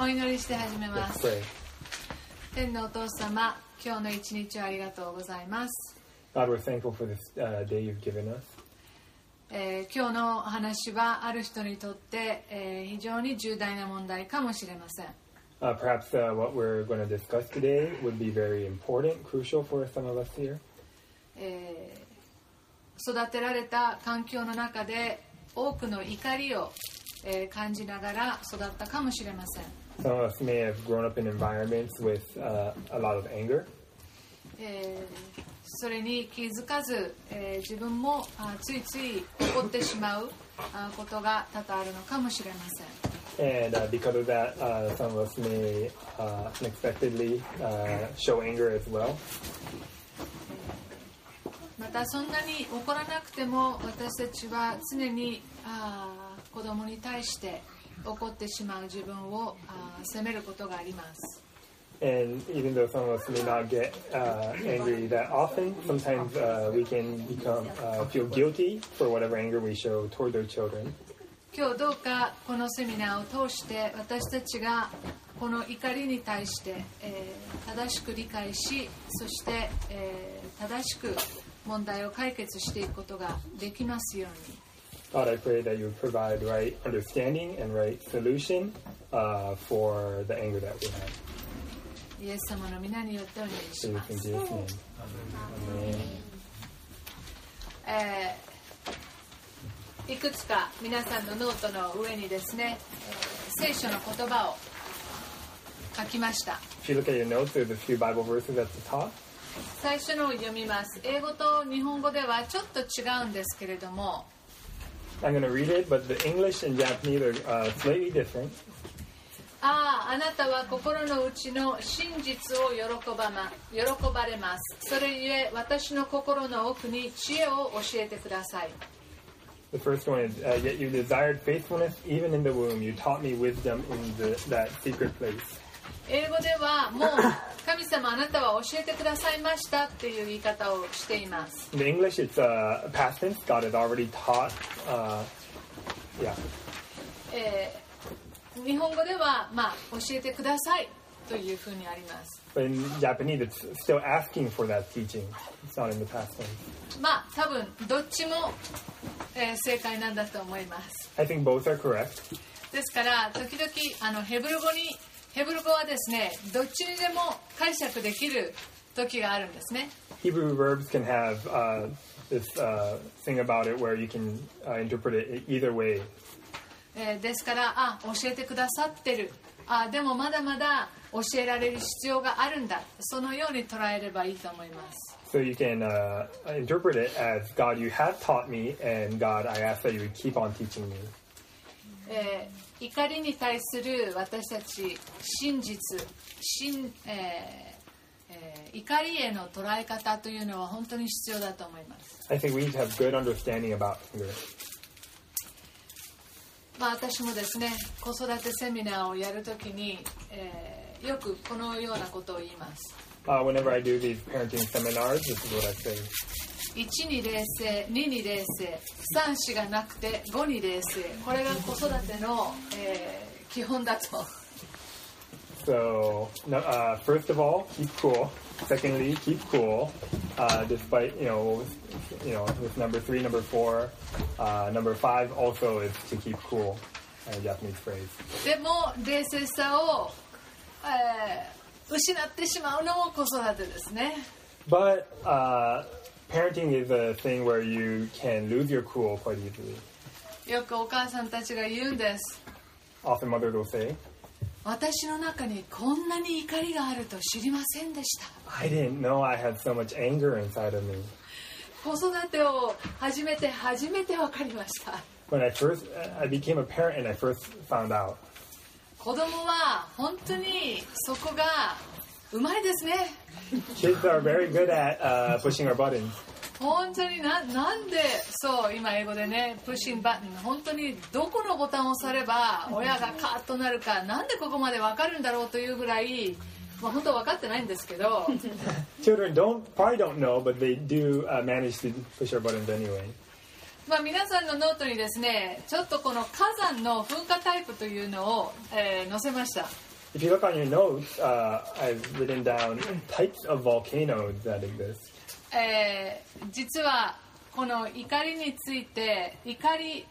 お祈りして始めます.天のお父様今日の一日をありがとうございます、God, we're thankful for this uh, day you've given us. えー今日の話はある人にとって、えー非常に重大な問題かもしれません Uh, perhaps uh, what we're going to discuss today would be very important, crucial for some of us here. えー育てられた環境の中で多くの怒りを、えー感じながら育ったかもしれません、Some of us may have grown up in environments with uh, a lot of anger, えーそれに気づかず、えー自分もあついつい怒ってしまうあことが多々あるのかもしれません and uh, because of that, uh, some of us may uh, unexpectedly uh, show anger as well. またそんなに怒らなくても私たちは常にあー子供に対して怒ってしまう自分を責めることがあります And even though some of us may not get uh, angry that often, sometimes uh, we can become uh, feel guilty for whatever anger we show toward our children. 今日どうかこのセミナーを通して私たちがこの怒りに対して、えー正しく理解しそして、えー正しく問題を解決していくことができますように God, I pray that you would provide right understanding and right solution uh, for the anger that we have. イエス様の皆によってお願いし So ます.えーいくつか皆さんのノートの上にですね、えー聖書の言葉を書きました If you look at your notes, there's a few Bible verses at the top. 最初のを読みます英語と日本語ではちょっと違うんですけれども I'm going to read it, but the English and Japanese are uh, slightly different. あああなたは心の内の真実を喜ば,、ま、喜ばれますそれゆえ私の心の奥に知恵を教えてください The first one is, uh, yet you desired faithfulness even in the womb. You taught me wisdom in the, that secret place. 英語ではもう神様あなたは教えてくださいましたっていう言い方をしています In English, it's uh, past tense. God has already taught. Uh, yeah. えー日本語では、まあ、教えてくださいというふうにあります。But in Japanese, it's still asking for that teaching. It's not in the past tense. まあ、多分どっちも、えー正解なんだと思います。I think both are correct. ですから、時々あのヘブル語に、ヘブル語はですね、どっちにでも解釈できる時があるんですね。Hebrew verbs can have uh, this uh, thing about it where you can uh, interpret it either way. えーですから、あ、教えてくださってる。あ、でもまだまだ教えられる必要があるんだ。そのように捉えればいいと思います。So you can uh, interpret it as God, you have taught me, and God, I ask that you would keep on teaching me. えー、怒りに対する私たち真実真、えー怒りへの捉え方というのは本当に必要だと思います。まあ私もですね、子育てセミナーをやるときに、えー、よくこのようなことを言います。Uh, 1に冷静2に冷静3子がなくて5に冷静これが子育ての、えー基本だと So, no, uh, first of all, keep cool. Secondly, keep cool. Uh, despite you know, you know, with number three, number four, uh, number five also is to keep cool. A Japanese phrase. でも冷静さを、えー失ってしまうのも子育てですね But uh, parenting is a thing where you can lose your cool quite easily. よくお母さんたちが言うんです Often mothers will say, 私の中にこんなに怒りがあると知りませんでした "I didn't know I had so much anger inside of me." 子育てを始めて初めて分かりました When I first, I became a parent and I first found out. 子供は本当にそこがうまいですね Kids are very good at uh, pushing our buttons. 本当にななんでそう今英語でねプッシンバトン本当にどこのボタンを押されば親がカーッとなるかなんでここまで分かるんだろうというぐらい、まあ、本当は分かってないんですけど Children don't probably don't know, but they do uh, manage to push our buttons anyway. まあ、皆さんのノートにですねちょっとこの火山の噴火タイプというのを、えー載せました If you look on your notes, uh, I've written down types of volcanoes that exist. えー実はこの怒りについて怒り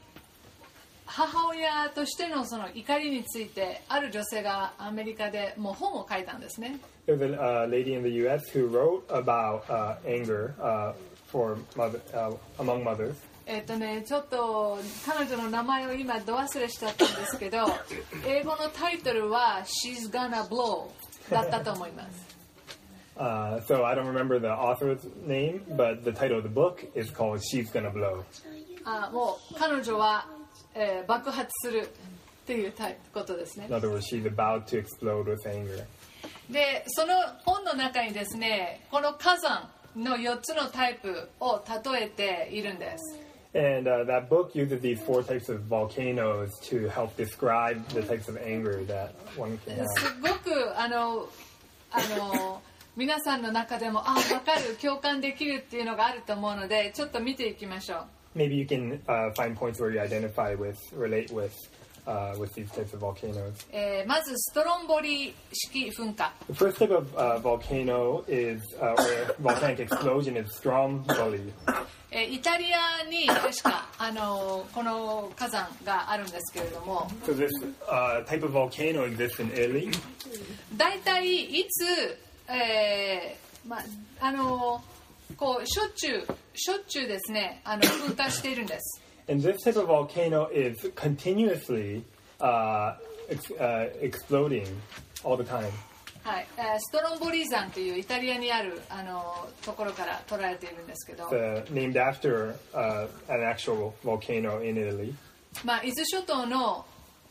母親としてのその怒りについてある女性がアメリカでもう本を書いたんですね There's a uh, lady in the U.S. who wrote about uh, anger uh, for mother, uh, among mothers. えっ、とねちょっと彼女の名前を今ど忘れしちゃったんですけど英語のタイトルは「She's Gonna Blow」だったと思います Uh, so I don't remember the author's name, but the title of the book is called "She's Gonna Blow." あもう彼女は、えー爆発するっていうタイプことですね In other words, she's about to explode with anger. でその本の中にですねこの火山の4つのタイプを例えているんです And uh, that book uses these four types of volcanoes to help describe the types of anger that one can す have. ごくあのあの皆さんの中でもあ分かる共感できるっていうのがあると思うのでちょっと見ていきましょう Maybe you can uh, find points where you identify with, relate with, Uh, with these types of volcanoes. えーまずストロンボリ式噴火 The first type of uh, volcano is, uh, or volcanic explosion is Stromboli. えーイタリアに確かあのこの火山があるんですけれども So this uh, type of volcano exists in Italy. 大体いつ、えーまあのこうしょっちゅうしょっちゅうですねあの噴火しているんです And this type of volcano is continuously uh, ex- uh, exploding all the time. はい、えーストロンボリー山というイタリアにあるあのところから捉えているんですけど、named after uh, an actual volcano in Italy. まあ、伊豆諸島の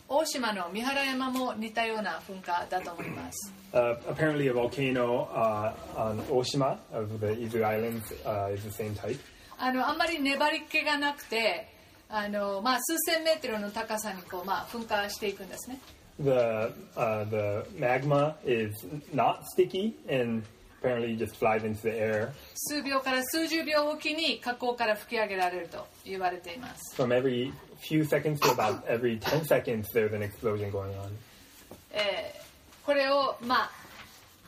大島の三原山も似たような噴火だと思います。Uh, apparently, a volcano uh, on Oshima of the Izu Islands uh, is the same type. あのあんまり粘り気がなくてあの、まあ、数千メートルの高さにこう、まあ、噴火していくんですね。The uh, the magma is not sticky and apparently just flies into the air. 数秒から数十秒おきに火口から吹き上げられると言われています。From every few seconds to about every 10 seconds, there's an explosion going on. えーこれをま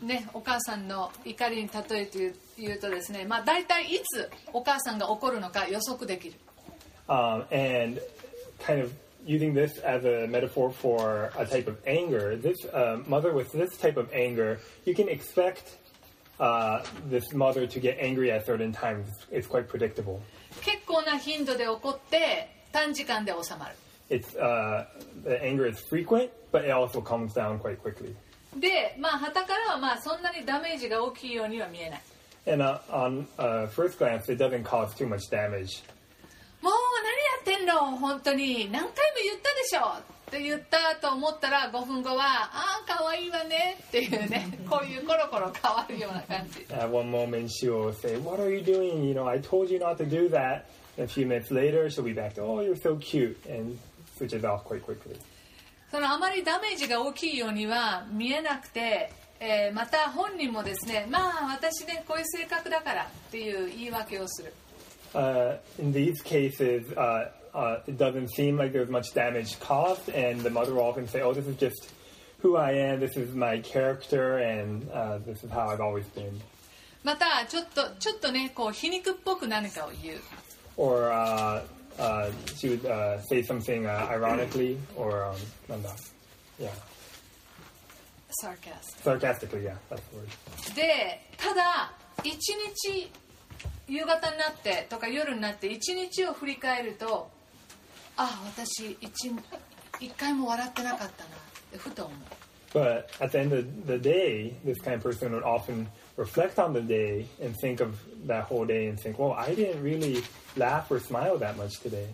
あねお母さんの怒りに例えて言う言うとですねまあ大体いつお母さんが怒るのか予測できる Um, and kind of using this as a metaphor for a type of anger, this uh, mother with this type of anger, you can expect uh, this mother to get angry at certain times. It's quite predictable. 結構な頻度で怒って短時間で収まる It's uh, the anger is frequent, but it also calms down quite quickly. でまあ旗からはまあそんなにダメージが大きいようには見えない And uh, on uh, first glance, it doesn't cause too much damage. ってんの本当に何回も言ったでしょって言ったと思ったら5分後はああ可愛いわねっていうねこういうコロコロ変わるような感じ At one moment, she'll say, "What are you doing? You know, I told you not to do that." A few minutes later, she'll be back to, "Oh, you're so cute," and switches off quite quickly. そのあまりダメージが大きいようには見えなくて、えーまた本人もですねまあ私ねこういう性格だからっていう言い訳をする Uh, in these cases, uh, uh, it doesn't seem like there's much damage caused, and the mother will often say, "Oh, this is just who I am. This is my character, and uh, this is how I've always been." またちょっとちょっとねこう皮肉っぽく何かを言う Or uh, uh, she would uh, say something uh, ironically, or um, nanda. yeah, sarcastic sarcastically. Yeah, that's the word. でただ一日夕方になってとか夜になって一日を振り返ると あ私一一回も笑ってなかったなってふと思う But at the end of the day, this kind of person would often reflect on the day and think of that whole day and think, well, I didn't really laugh or smile that much today.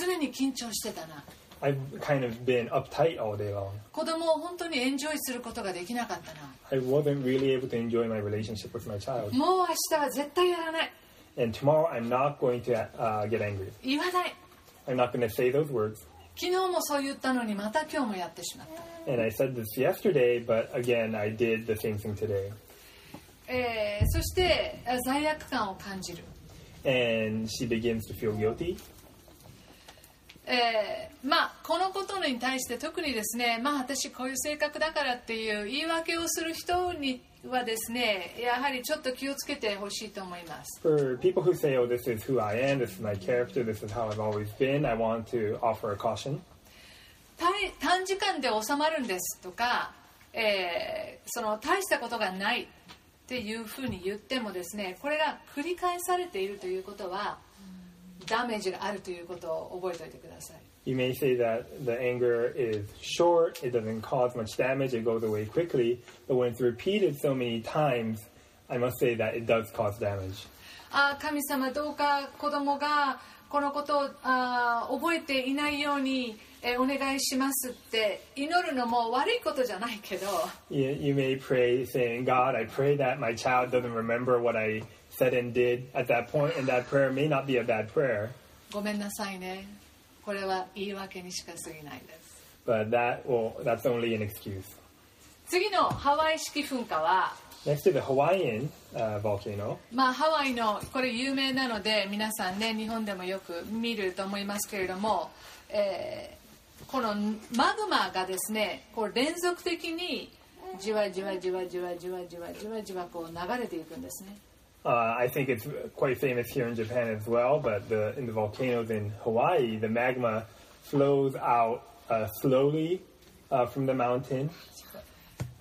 常に緊張してたな I've kind of been uptight all day long. 子供を本当にエンジョイすることができなかったな I wasn't really able to enjoy my relationship with my child. もう明日は絶対やらない And tomorrow, I'm not going to uh, get angry. 言わない 昨日もそう言ったのにまた今日もやってしまった。ええ、そして罪悪感を感じる。ええ、まあこのことに対して特にですね、まあ私こういう性格だからっていう言い訳をする人にはですねやはりちょっと気をつけてほしいと思います。For people who say, oh, this is who I am, this is my character, this is how I've always been, I want to offer a caution. 短短時間で収まるんですとか、えーその大したことがないっていうふうに言ってもですねこれが繰り返されているということはダメージがあるということを覚えておいてください。you may say that the anger is short, it doesn't cause much damage, it goes away quickly, but when it's repeated so many times, I must say that it does cause damage. Ah, あ神様どうか子供がこのことをあ覚えていないように、えー、お願いしますって祈るのも悪いことじゃないけど ah, eh, you may pray saying, God, I pray that my child doesn't remember what I said and did at that point, and that prayer may not be a bad prayer. ごめんなさいねこれは言い訳にしか過ぎないです。But that will, that's only an excuse. 次のハワイ式噴火は Next to the Hawaiian uh, volcano, まあ、ハワイのこれ有名なので皆さんね日本でもよく見ると思いますけれども、えーこのマグマがですねこう連続的にじわじわじわじわじわじわじわじわこう流れていくんですね uh, I think it's quite famous here in Japan as well, but the, in the volcanoes in Hawaii, the magma flows out uh, slowly uh, from the mountain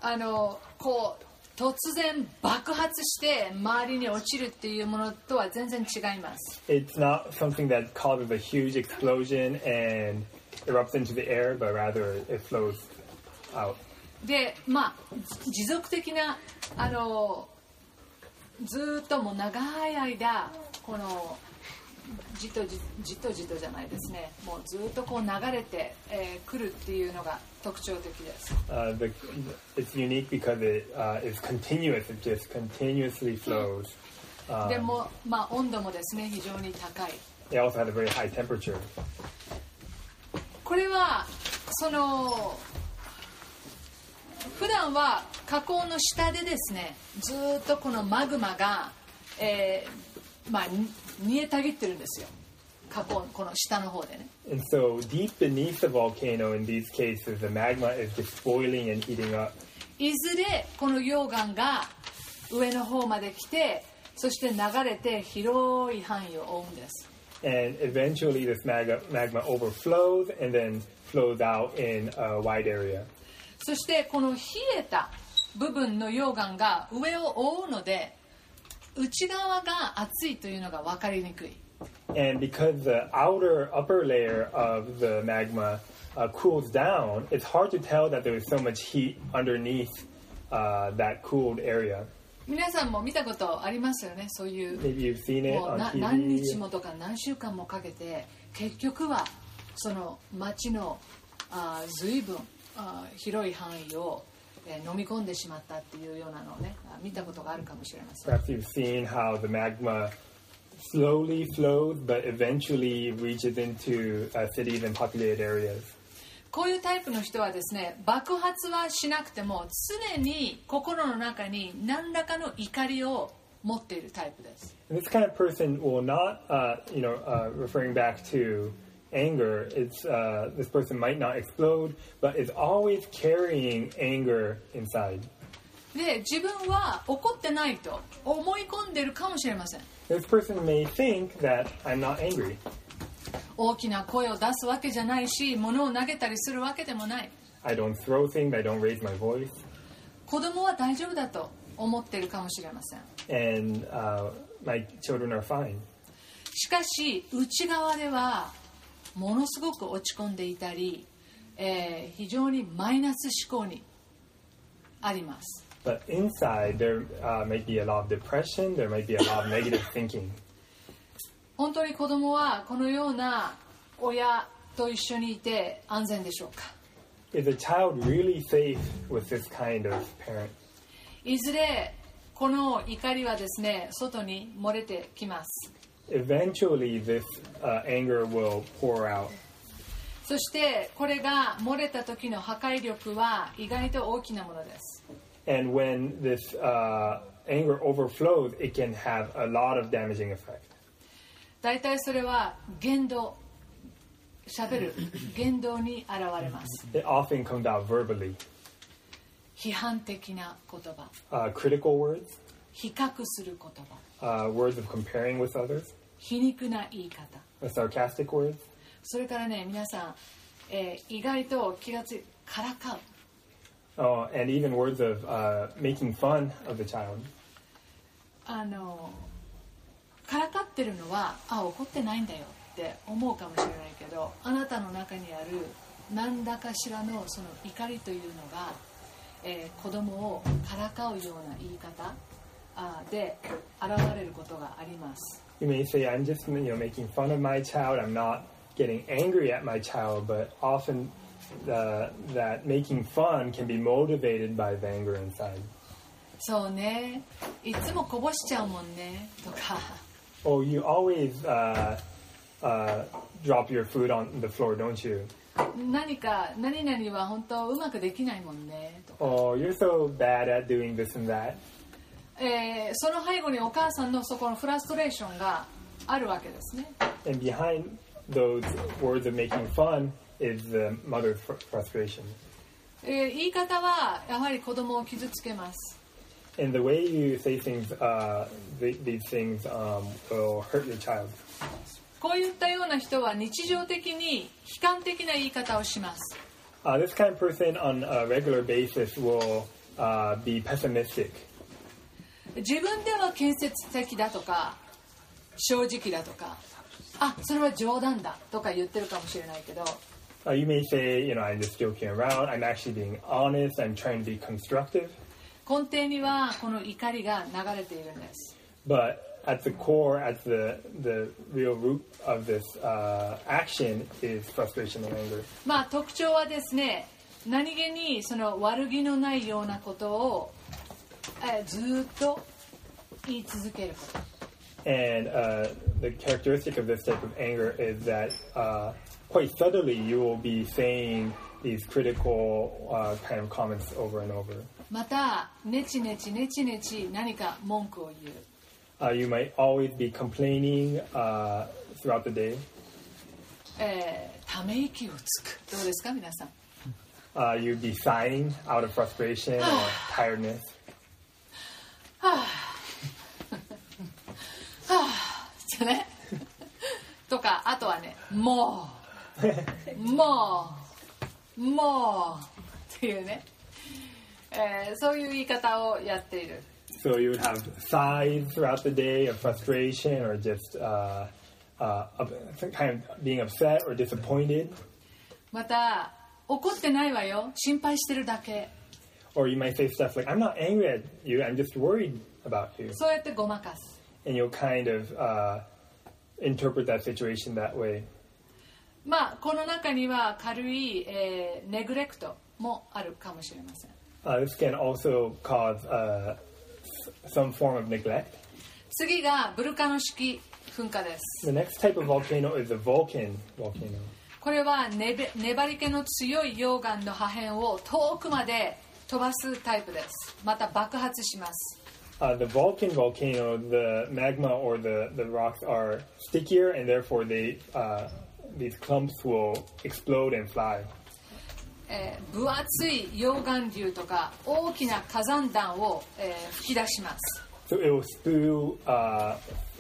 あのこう突然爆発して周りに落ちるっていうものとは全然違います it's not something that causes a huge explosion and erupts into the air, but rather it flows out. でまあ持続的なあの ずーっともう長い間このじとじじとじとじゃないですねもうずーっとこう流れてく、えー来るっていうのが特徴的です Uh, the, it's unique because it uh, is continuous. It just continuously flows. でも、まあ、温度もですね非常に高い It also has a very high temperature. これはその普段は火口の下でですねずーっとこのマグマが、えーまあ、に煮えたぎってるんですよ火口この下の方でね And so, deep beneath the volcano, in these cases, the magma is just boiling and heating up. いずれこの溶岩が上の方まで来てそして流れて広い範囲を覆うんです And eventually, this magma, magma overflows and then flows out in a wide area. そしてこの冷えた部分の溶岩が上を覆うので内側が熱いというのが分かりにくい And because the outer, upper layer of the magma uh, cools down, it's hard to tell that there is so much heat underneath uh, that cooled area. 皆さんも見たことありますよねそういうもうな何日.もとか何週間もかけて結局はその町のあー随分あー広い範囲を、えー飲み込んでしまったっていうようなのをねあ見たことがあるかもしれません Perhaps you've seen how the magma slowly flows, but eventually reaches into uh, cities and populated areas. こういうタイプの人はですね爆発はしなくても常に心の中に何らかの怒りを持っているタイプです this kind of person will not, uh, you know, uh, referring back to anger, it's uh, this person might not explode, but is always carrying anger inside. で自分は怒ってないと思い込んでるかもしれません This person may think that I'm not angry. 大きな声を出すわけじゃないし物を投げたりするわけでもない I don't throw things. I don't raise my voice. 子供は大丈夫だと思ってるかもしれません And uh, my children are fine. しかし内側ではものすごく落ち込んでいたり、えー非常にマイナス思考にあります But inside, there uh, might be a lot of depression. There might be a lot of negative thinking. 本当に子供はこのような親と一緒にいて安全でしょうか Is a child really safe with this kind of parent? いずれこの怒りはですね外に漏れてきます Eventually, this uh, anger will pour out. そしてこれが漏れた時の破壊力は意外と大きなものです And when this uh, anger overflows, it can have a lot of damaging effect. 大体それは限度 喋る言動に現れます It often comes out verbally. 批判的な言葉 Uh, critical words, 比較する言葉 uh, words of comparing with others, 皮肉な言い方。Uh, sarcastic words, それからね皆さん、えー意外と気がついからかう。Oh, and even words of uh, making fun of the child. あのからかってるのはあ怒ってないんだよって思うかもしれないけどあなたの中にある何らかしらのその怒りというのが、えー子供をからかうような言い方あで現れることがあります You may say, I'm just you know, making fun of my child. I'm not getting angry at my child, but often uh, that making fun can be motivated by the anger inside. そうねいつもこぼしちゃうもんねとか Oh, you always uh, uh, drop your food on the floor, don't you? 何か何々は本当うまくできないもんねとか Oh, you're so bad at doing this and that. えーその背後にお母さんのそこのフラストレーションがあるわけですね And behind those words of making fun is the mother's fr- frustration. えー言い方はやはり子供を傷つけます And the way you say things, uh, th- these things um, will hurt your child. こういったような人は日常的に悲観的な言い方をします Uh, this kind of person on a regular basis will uh, be pessimistic. 自分では建設的だとか正直だとかあそれは冗談だとか言ってるかもしれないけど Uh, you may say, you know, I'm just joking around. I'm actually being honest. I'm trying to be constructive. 根底にはこの怒りが流れているんです But at the core, at the the real root of this uh, action is frustration and anger. まあ特徴はですね何気にその悪気のないようなことを、えーずーっと言い続けること And uh, the characteristic of this type of anger is that uh, quite subtly you will be saying these critical uh, kind of comments over and over. またネチネチネチネチ何か文句を言う Uh, you might always be complaining uh, throughout the day. えーため息をつくどうですか皆さん Uh, you'd be sighing out of frustration or tiredness. じゃねとかあとはねもうもうもうっていうね、えーそういう言い方をやっている So you would have sighs throughout the day of frustration or just uh, uh, kind of being upset or disappointed. また怒ってないわよ心配してるだけ Or you might say stuff like, I'm not angry at you, I'm just worried about you. そうやってごまかす And you'll kind of uh, interpret that situation that way. まあこの中には軽い、えーネグレクトもあるかもしれません Uh, this can also cause uh, some form of neglect. 次がブルカノ式噴火です The next type of volcano is a Vulcan volcano. これはねべ粘り気の強い溶岩の破片を遠くまで飛ばすタイプですまた爆発します Uh, the Vulcan volcano, the magma or the, the rocks are stickier, and therefore they uh, these clumps will explode and fly. えー分厚い溶岩流とか大きな火山弾を、えー吹き出します So it will spew uh,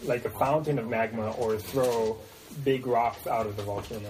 like a fountain of magma or throw big rocks out of the volcano.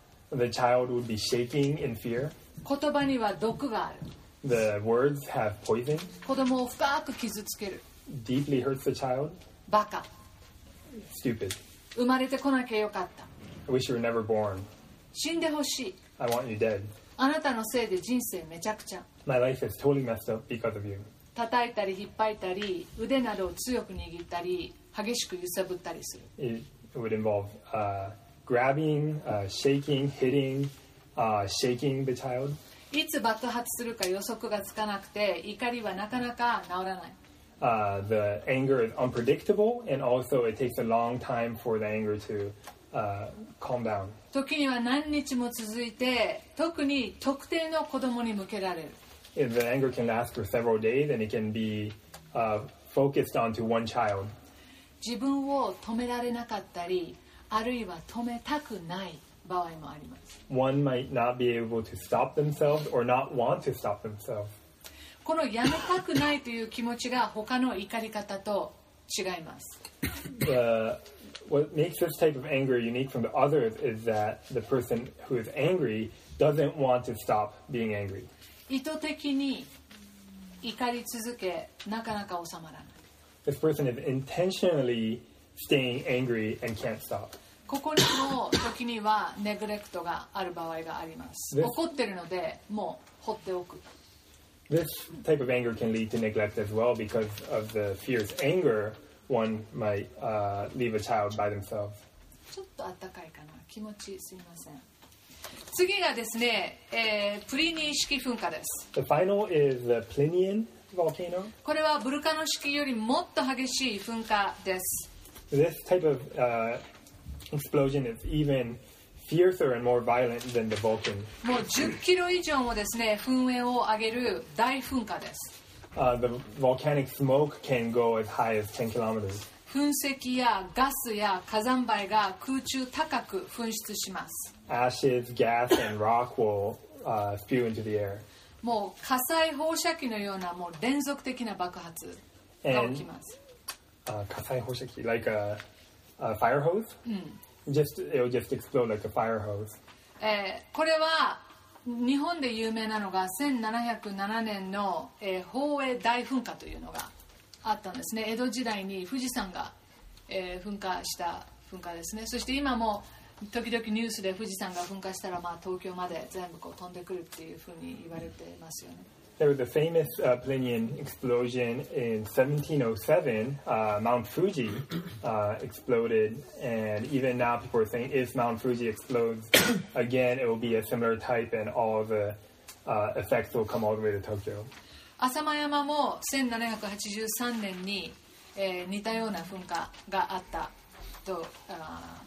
The child would be shaking in fear. 言葉には毒がある The words have poison, 子供を深く傷つける deeply hurts the child. バカ Stupid. 生まれてこなきゃよかった I wish you were never born. 死んでほしい I want you dead. あなたのせいで人生めちゃくちゃ My life is totally messed up because of you. 叩いたり引っ張いたり腕などを強く握ったり激しく揺さぶったりする It would involve uh, grabbing, uh, shaking, hitting, uh, shaking the child. いつ爆発するか予測がつかなくて怒りはなかなか治らない Uh, the anger is unpredictable, and also it takes a long time for the anger to uh, calm down. 時には何日も続いて特に特定の子供に向けられる If the anger can last for several days, and it can be uh, focused onto one child. 自分を止められなかったりあるいは止めたくない場合もあります One might not be able to stop themselves or not want to stop themselves. このやめたくないという気持ちが他の怒り方と違います The, what makes this type of anger unique from the others is that the person who is angry doesn't want to stop being angry. 意図的に怒り続けなかなか収まらない This person is intentionally staying angry and can't stop. ここにも時にはネグレクトがある場合があります怒ってるのでもう放っておく This type of anger can lead to neglect as well because of the fierce anger. One might uh, leave a child by themselves. ちょっとあったかいかな気持ちすいません次がですね、えープリニー式噴火です The final is the Plinian volcano. これはブルカノ式よりもっと激しい噴火です This type of uh, explosion is even fiercer and more violent than the Vulcan. もう10キロ以上もですね噴煙を上げる大噴火です Uh, the volcanic smoke can go as high as 10 kilometers. 噴石やガスや火山灰が空中高く噴出します Ashes, gas, and rock will uh, spew into the air. もう火災放射器のようなもう連続的な爆発が起きます、Uh, kasai hoshiki, like a, a fire hose？Just it will just explode like a fire hose. えーこれは日本で有名なのが1707年の、えー、宝永大噴火というのがあったんですね江戸時代に富士山が、えー噴火した噴火ですねそして今も時々ニュースで富士山が噴火したら、まあ、東京まで全部こう飛んでくるっていうふうに言われてますよね There was a famous uh, Plinian explosion in 1707. Uh, Mount Fuji uh, exploded, and even now people are saying if Mount Fuji explodes again, it will be a similar type, and all the uh, effects will come all the way to Tokyo. 浅間山も1783年に、えー、似たような噴火があったと、あ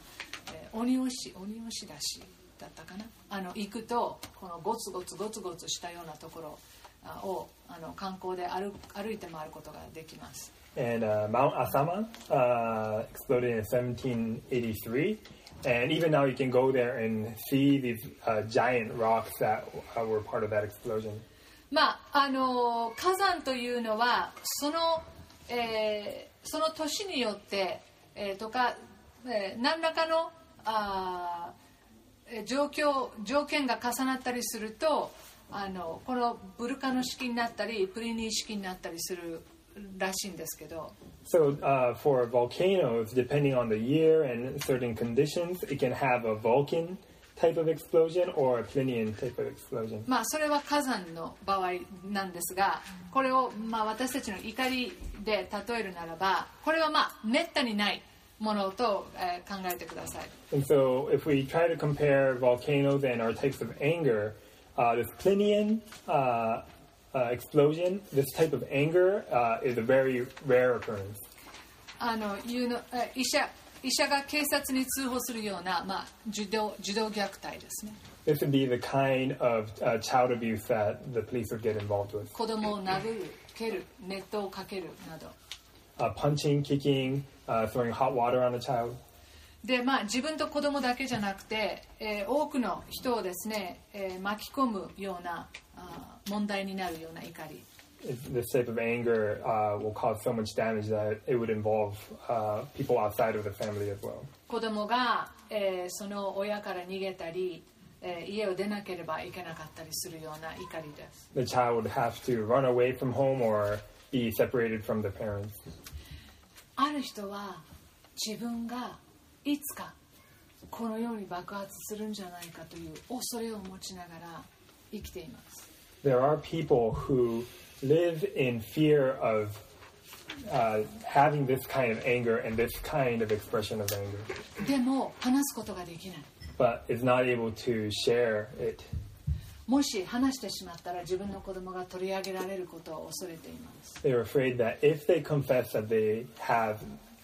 えー、鬼押し鬼押しだしだったかなあの行くとこのゴツゴツゴツゴツしたようなところをあの観光で歩歩いて回ることができます And uh, Mount Asama uh, exploded in 1783. And even now, you can go there and see these uh, giant rocks that uh, were part of that explosion. まああの火山というのはその、えーその年によって、えーとか、えー何らかのあ状況条件が重なったりするとあのこのブルカノ式になったりプリニー式になったりするらしいんですけど So, uh, for volcanoes, depending on the year and certain conditions, it can have a Vulcan type of explosion or a Plinian type of explosion. まあそれは火山の場合なんですがこれをまあ私たちの怒りで例えるならばこれはまあめったにないものと、えー考えてください And so, if we try to compare volcanoes and our types of anger, uh, this Plinian uh, uh, explosion, this type of anger, uh, is a very rare occurrence. あのいうのえ医者医者が警察に通報するような、まあ、児童児童虐待ですね This would be the kind of uh, child abuse that the police would get involved with. 子供を殴る蹴る熱湯をかけるなど Uh, punching, kicking, uh, throwing hot water on a child. でまあ自分と子供だけじゃなくて、えー多くの人をですね、えー巻き込むようなあー問題になるような怒り This type of anger uh, will cause so much damage that it would involve uh, people outside of the family as well. 子供が、えーその親から逃げたり、えー家を出なければいけなかったりするような怒りです The child would have to run away from home or be separated from the parents. ある人は自分がいつかこのように爆発するんじゃないかという恐れを持ちながら生きています There are people who live in fear of uh, having this kind of anger and this kind of expression of anger, でも話すことができない but is not able to share it. もし話してしまったら自分の子供が取り上げられることを恐れています They're afraid that if they confess that they have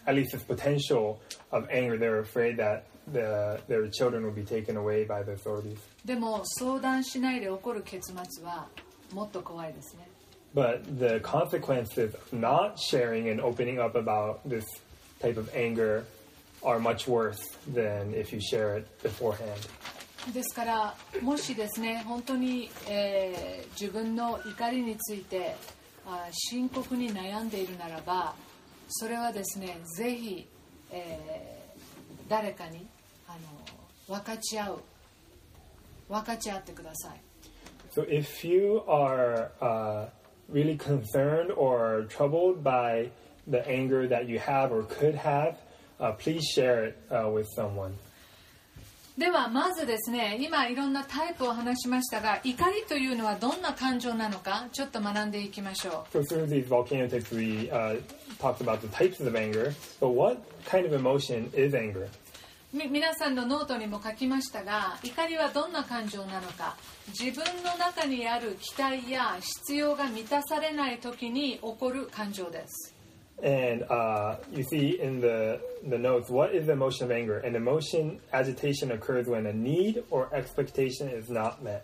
at least this potential of anger, they're afraid that the, their children will be taken away by the authorities. でも相談しないで起こる結末はもっと怖いですね But the consequences of not sharing and opening up about this type of anger are much worse than if you share it beforehand. ですからもしですね本当に、えー自分の怒りについてあ深刻に悩んでいるならば それはですねぜひ、えー誰かにあの分かち合う分かち合ってください So if you are uh, really concerned or troubled by the anger that you have or could have, uh, please share it uh, with someone. ではまずですね今いろんなタイプを話しましたが怒りというのはどんな感情なのかちょっと学んでいきましょ So through these volcano types, we uh, talked about the types of anger. But what kind of emotion is anger? うみ皆さんのノートにも書きましたが怒りはどんな感情なのか自分の中にある期待や必要が満たされない時に起こる感情です And uh, you see in the, the notes, what is the emotion of anger? An emotion, agitation occurs when a need or expectation is not met.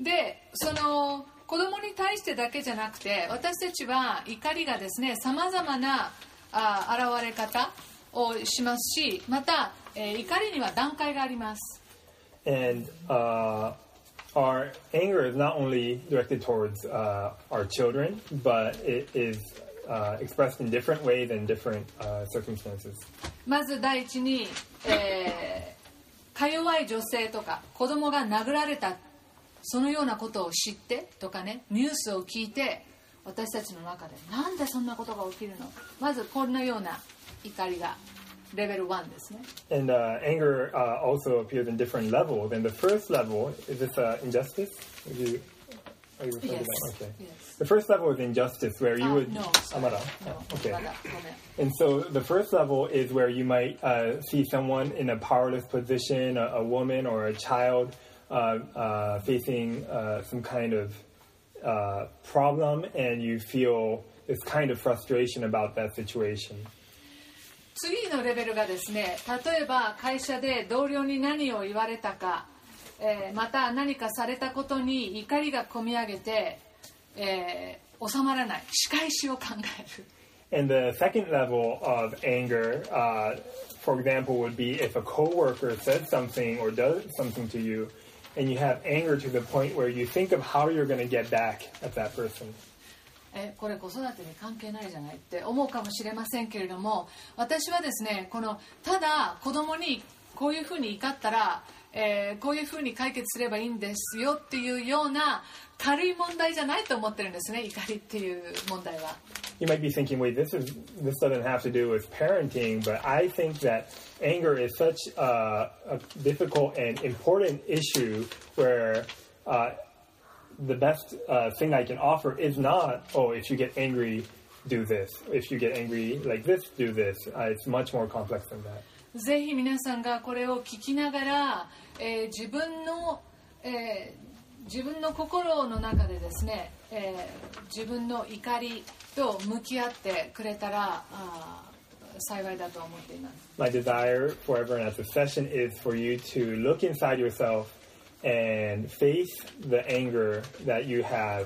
でその子供に対してだけじゃなくて私たちは怒りがですねさまざまなあ現れ方をしますしまた、えー怒りには段階があります And uh, our anger is not only directed towards uh, our children, but it is uh, expressed in different ways and different uh, circumstances. まず第一に、えーか弱い女性とか子供が殴られたそのようなことを知ってとかねニュースを聞いて私たちの中でなんでそんなことが起きるのまずこんなような怒りがレベル1ですね And uh, anger uh, also appears in different levels. And the first level is this uh, injustice. You, are you referring Yes. to that? Okay. Yes. The first level is injustice, where you Ah, would. no, Ah, sorry. まだ No, Okay. まだごめん And so the first level is where you might uh, see someone in a powerless position, a, a woman or a child uh, uh, facing uh, some kind of uh, problem, and you feel this kind of frustration about that situation. 次のレベルがですね例えば会社で同僚に何を言われたか、 えーまた何かされたことに怒りがこみ上げて、えー収まらない仕返しを考える And the second level of anger, uh, for example, would be if a coworker says something or does something to you, and you have anger to the point where you think of how you're going to get back at that person. えこれ子育てに関係ないじゃないって思うかもしれませんけれども私はですねこのただ子供にこういうふうに怒ったら、えーこういうふうに解決すればいいんですよっていうような軽い問題じゃないと思ってるんですね怒りっていう問題は。You might be thinking, wait, this is this doesn't have to do with parenting, but I think that anger is such a, a difficult and important issue where uh, the best uh, thing I can offer is not, oh, if you get angry, do this. If you get angry like this, do this. Uh, it's much more complex than that. ぜひ皆さんがこれを聞きながら、えー自分の、えー自分の心の中でですね、えー自分の怒りと向き合ってくれたらあー幸いだと思っています My desire for everyone at the session is for you to look inside yourself and face the anger that you have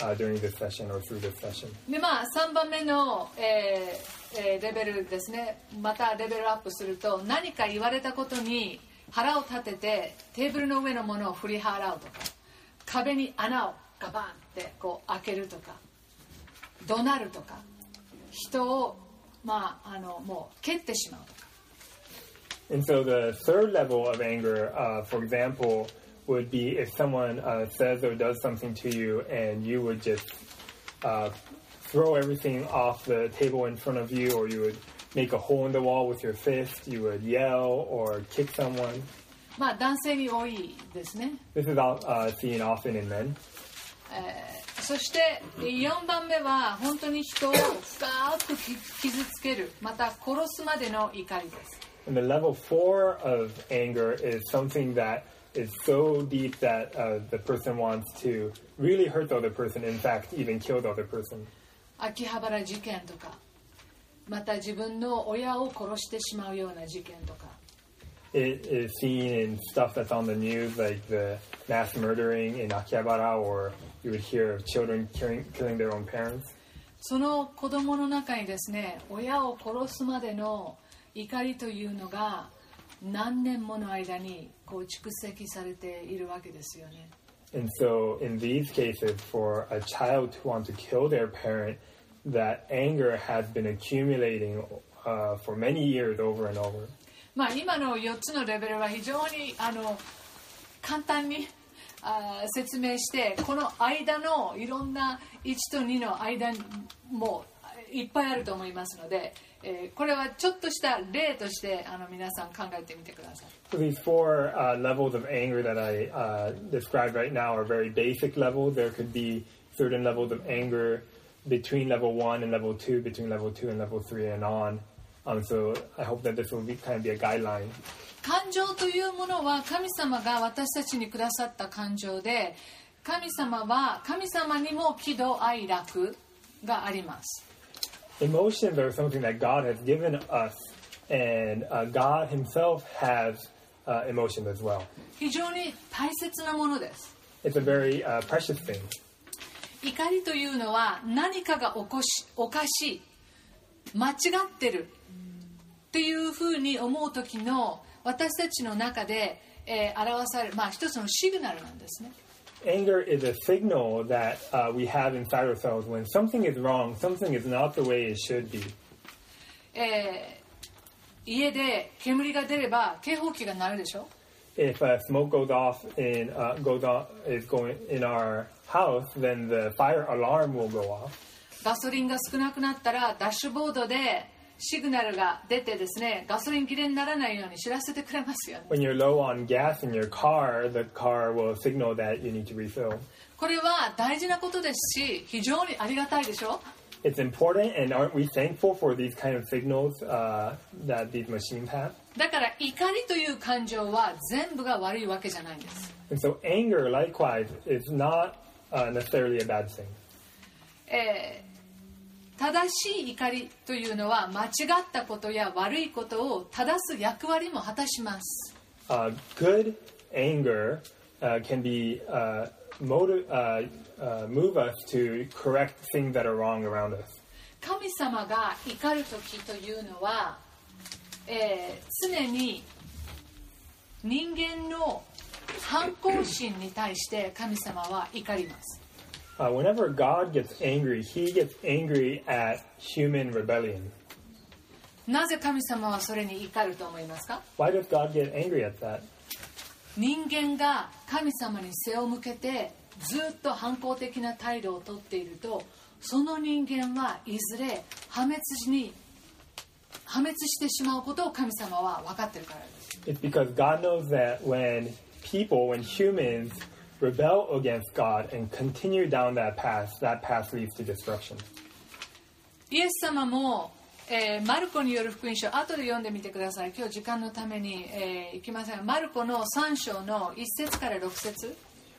uh, during this session or through this session. でまあ3番目の、えーえーレベルですねまたレベルアップすると何か言われたことに腹を立ててテーブルの上のものを振り払うとか壁に穴をガバンってこう開けるとか怒鳴るとか人をまああのもう蹴ってしまうとか And so the third level of anger, uh, for example, would be if someone uh, says or does something to you and you would just uh, throw everything off the table in front of you, or you would make a hole in the wall with your fist, you would yell or kick someone. まあ男性に多いですね This is all, uh, seen often in men. そ そして4番目は本当に人を深く傷つけるまた殺すまでの怒りです And the level four of anger is something that is so deep that uh, the person wants to really hurt the other person, in fact, even kill the other person. 秋葉原事件とか また自分の親を殺してしまうような事件とか It is seen in stuff that's on the news, like the mass murdering in Akihabara, or you would hear of children killing, killing their own parents. その子供の中にですね親を殺すまでの怒りというのが何年もの間にこう蓄積されているわけですよね And so, in these cases, for a child to want to kill their parent, that anger has been accumulating uh, for many years over and over. まあ今の4つのレベルは非常にあの簡単にあー説明してこの間のいろんな1と2の間もいっぱいあると思いますので、えーこれはちょっとした例としてあの皆さん考えてみてください So these four uh, levels of anger that I uh, described right now are very basic levels. There could be certain levels of anger between level one and level two, between level two and level three, and on. Um, so I hope that this will be kind of be a guideline. 感情というものは神様が私たちにくださった感情で神様は神様にも喜怒哀楽があります Emotions are something that God has given us, and uh, God Himself has uh, emotions as well. 非常に大切なものです It's a very uh, precious thing. 怒りというのは何かがおこしおかしい間違ってるっていうふうに思う時の私たちの中で、えー表される、まあ、一つのシグナルなんですね Anger is a signal that uh, we have inside ourselves when something is wrong, something is not the way it should be. えー家で煙が出れば警報器が鳴るでしょ If uh, smoke goes off in uh, goes on is going in our house, then the fire alarm will go off. ガソリンが少なくなったらダッシュボードでシグナルが出てですねガソリン切れにならないように知らせてくれますよね When you're low on gas in your car, the car will signal that you need to refill. これは大事なことですし非常にありがたいでしょ It's important, and aren't we thankful for these kind of signals uh, that these machines have? だから怒りという感情は全部が悪いわけじゃないんです And so anger, likewise, is not uh, necessarily a bad thing. えー正しい怒りというのは間違ったことや悪いことを正す役割も果たします Uh, good anger uh, can be uh, motive, uh, uh, move us to correct things that are wrong around us. 神様が怒る時というのは、えー常に人間の反抗心に対して神様は怒ります Uh, whenever God gets angry, He gets angry at human rebellion. なぜ神様はそれに怒ると思いますか Why does God get angry at that? 人間が神様に背を向けてずっと反抗的な態度をとっているとその人間はいずれ破滅に破滅してしまうことを神様は分かってるからです It's because God knows that when people, when humans rebel against God and continue down that path, that path leads to destruction. イエス様も、えーマルコによる福音書後で読んでみてください今日時間のために、えーいきませんがマルコの3章の1節から6節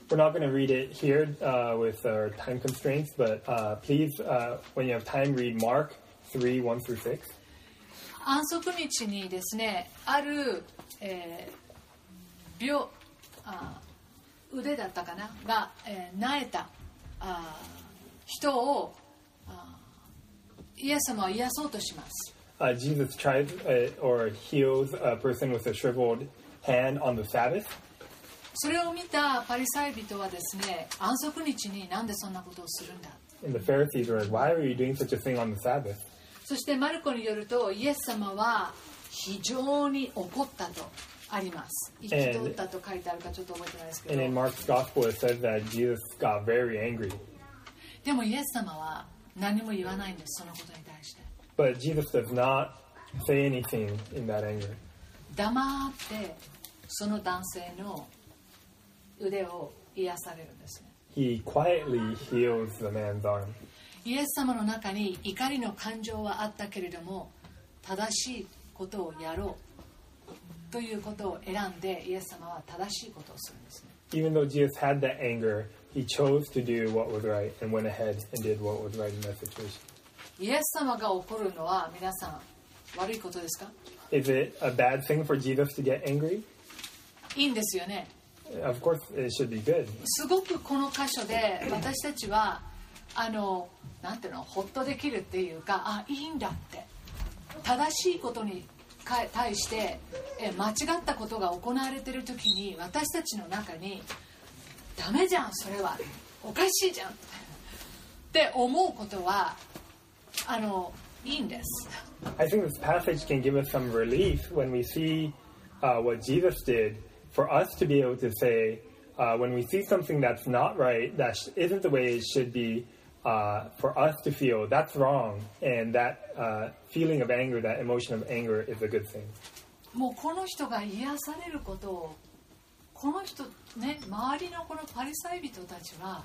We're not going to read it here uh, with our time constraints, but uh, please, uh, when you have time, read Mark 3 1 through 6. 安息日にですねある、えー病あ 腕だったかなが、えー、なえたあ人をあイエス様は癒そうとします Uh, Jesus tries uh, or heals a person with a shriveled hand on the Sabbath. それを見たパリサイ人はですね安息日になんでそんなことをするんだ And the Pharisees were like, Why are you doing such a thing on the Sabbath? そしてマルコによるとイエス様は非常に怒ったとあります憤ったと書いてあるかちょっと覚えてないですけ And in ど Mark's gospel, it says that Jesus got very angry. でもイエス様は何も言わないんですそのことに対して But Jesus does not say anything in that anger. 黙ってその男性の腕を癒されるんですね he quietly heals the man's arm. イエス様の中に怒りの感情はあったけれども正しいことをやろうということを選んでイエス様は正しいことをするんですね Even though Jesus had that anger, he chose to do what was right and went ahead and did what was right in that situation. イエス様が怒るのは皆さん悪いことですか Is it a bad thing for Jesus to get angry? いいんですよね Of course, it should be good. すごくこの箇所で私たちはあのなんていうのホッとできるっていうかあいいんだって正しいことにか対してえ間違ったことが行われてる時に私たちの中にダメじゃんそれはおかしいじゃんって思うことはあのいいんです I think this passage can give us some relief when we see uh, what Jesus did for us to be able to say, uh, when we see something that's not right, that isn't the way it should be, uh, for us to feel that's wrong, and that uh, feeling of anger, that emotion of anger, is a good thing. もうこの人が癒されることをこの人ね周りのこのパリサイ人たちは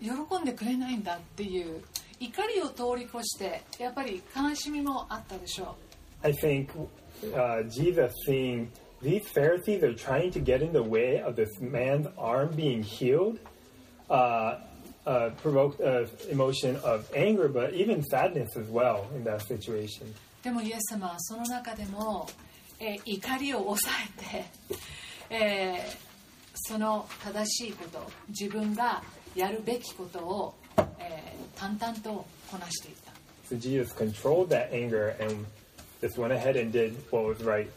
喜んでくれないんだっていう怒りを通り越してやっぱり悲しみもあったでしょ I think uh, Jesus seeing these Pharisees are trying to get in the way of this man's arm being healed uh, uh, provoked an emotion of anger, but even sadness as well in that situation. うでもイエス様はその中でも、えー怒りを抑えて、えーその正しいこと自分がやるべきことを、えー淡々とこなしていった So Jesus controlled that anger and just went ahead and did what was right.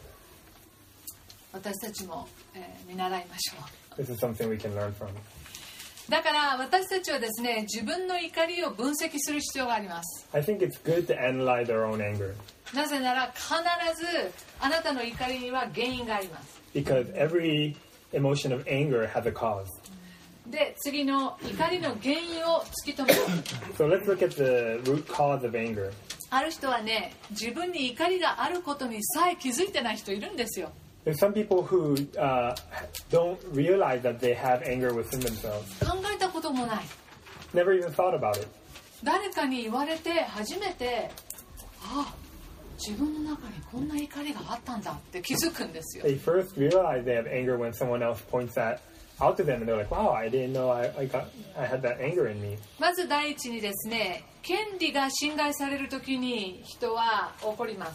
私たちも、えー見習いましょう This is something we can learn from. だから私たちはですね自分の怒りを分析する必要があります I think it's good to analyze our own anger なぜなら必ずあなたの怒りには原因があります because every emotion of anger has a cause. で次の怒りの原因を突き止める So let's look at the root cause of anger. ある人はね自分に怒りがあることにさえ気づいてない人いるんですよ There's some people who uh, don't realize that they have anger within themselves. 考えたこともない Never even thought about it. 誰かに言われて初めてあ自分の中にこんな怒りがあったんだって気づくんですよ They first realize they have anger when someone else points that out to them, and they're like, "Wow, I didn't know I, I got I had that anger in me." まず第一にですね権利が侵害される時に人は怒ります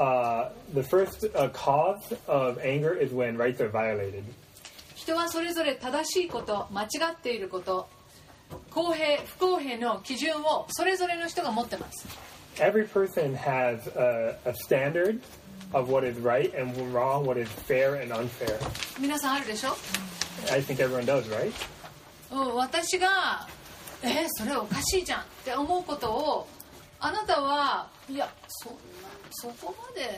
Uh, the first uh, cause of anger is when rights are violated. 人はそれぞれ正しいこと間違っていること公平不公平の基準をそれぞれの人が持ってます Every person has a, a standard of what is right and wrong, what is fair and unfair. 皆さんあるでしょ、I think everyone does, right? うん、私が「えそれおかしいじゃん」って思うことをあなたはいやそんなそこまで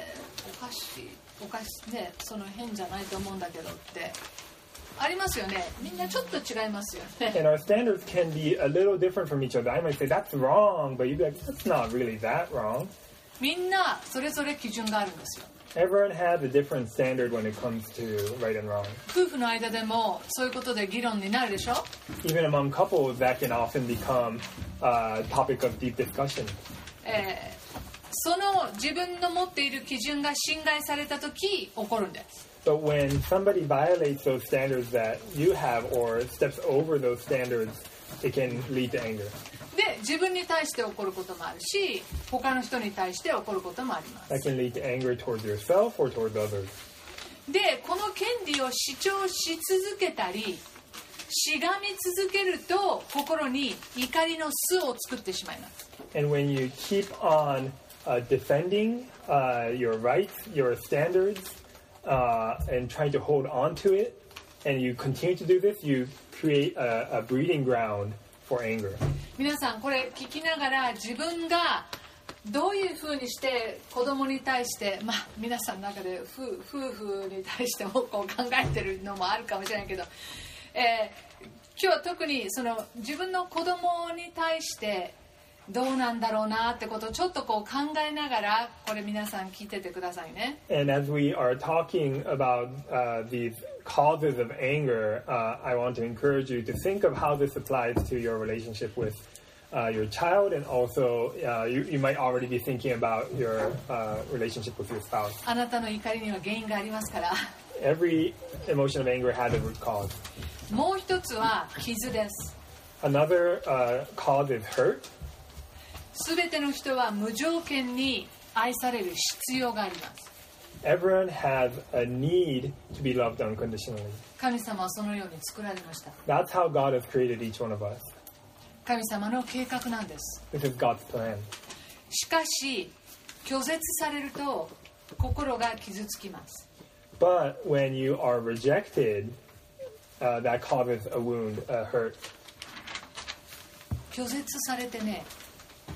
おかしいおかしいねその変じゃないと思うんだけどってありますよねみんなちょっと違いますよね And our standards can be a little different from each other. I might say that's wrong, but you'd be like, that's not really that wrong. みんなそれぞれ基準があるんですよ Everyone has a different standard when it comes to right and wrong. 夫婦の間でもそういうことで議論になるでしょ Even among couples, that can often become a topic of deep discussion. えーその自分の持っている基準が侵害された時起こるんです But when somebody violates those standards that you have or steps over those standards, it can lead to anger. で自分に対して起こることもあるし他の人に対して起こることもあります That can lead to anger towards yourself or towards others. でこの権利を主張し続けたりしがみ続けると心に怒りの巣を作ってしまいます And when you keep on uh, defending uh, your rights, your standards, uh, and trying to hold on to it, and you continue to do this, you create a, a breeding ground for anger. 皆さんこれ聞きながら自分がどういうふうにして子供に対してまあ皆さんの中で夫夫婦に対してもこう考えてるのもあるかもしれないけど、えー今日は特にその自分の子供に対してどうなんだろうなってことをちょっとこう考えながらこれ皆さん聞いててくださいね And as we are talking about uh, these causes of anger, uh, I want to encourage you to think of how this applies to your relationship with uh, your child, and also uh, you, you might already be thinking about your uh, relationship with your spouse. あなたの怒りには原因がありますから Every emotion of anger has a root cause. もう一つは傷です Another uh, cause is hurt. 全ての人は無条件に愛される必要があります Everyone has a need to be loved unconditionally. 神様はそのように作られました That's how God has created each one of us. 神様の計画なんです This is God's plan. しかし拒絶されると心が傷つきます But when you are rejected, uh, that causes a wound, a hurt. 拒絶されてね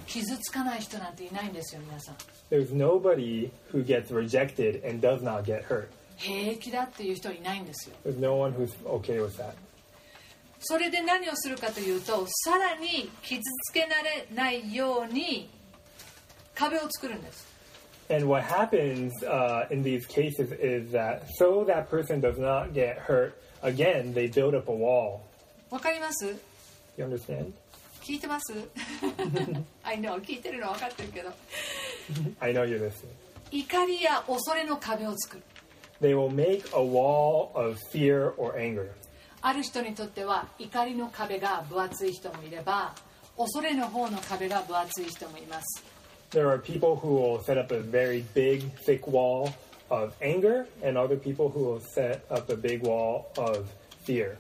傷つかない人なんていないんですよ皆さん There's nobody who gets rejected and does not get hurt. 平気だっていう人いないんですよ There's no one who's okay with that. それで何をするかというとさらに傷つけられないように壁を作るんです And what happens uh, in these cases is that so that person does not get hurt again, they build up a wall. わかります You understand? 聞いてます I know 聞いてるの分かってるけど I know you're listening. 怒りや恐れの壁を作る They will make a wall of fear or anger. ある人にとっては怒りの壁が分厚い人もいれば恐れの方の壁が分厚い人もいます There are people who will set up a very big, thick wall of anger, and other people who will set up a big wall of fear.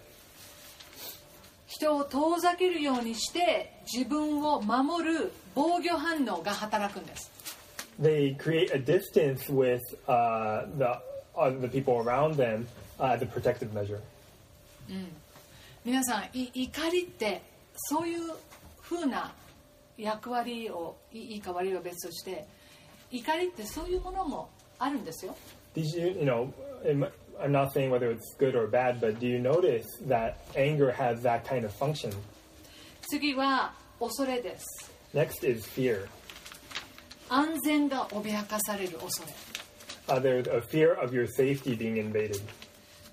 人を遠ざけるようにして自分を守る防御反応が働くんです They create a distance with uh, the, uh, the people around them uh, as a protective measure. 皆さんい怒りってそういう風な役割をいいいか悪いは別として怒りってそういうものもあるんですよ Did you, you know, I'm I'm not saying whether it's good or bad, but do you notice that anger has that kind of function? 次は恐れです Next is fear. 安全が脅かされる恐れ Uh, there's a fear of your safety being invaded,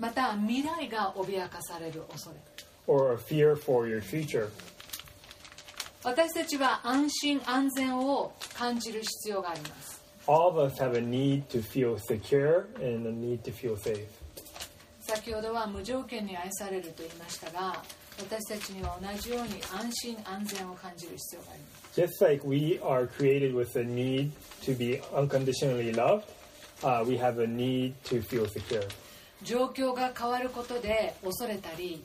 また未来が脅かされる恐れ or a fear for your future. 私たちは安心安全を感じる必要があります All of us have a need to feel secure and a need to feel safe. 先ほどは無条件に愛されると言いましたが私たちには同じように安心安全を感じる必要があります Just like we are created with a need to be unconditionally loved, uh, we have a need to feel secure. 状況が変わることで恐れたり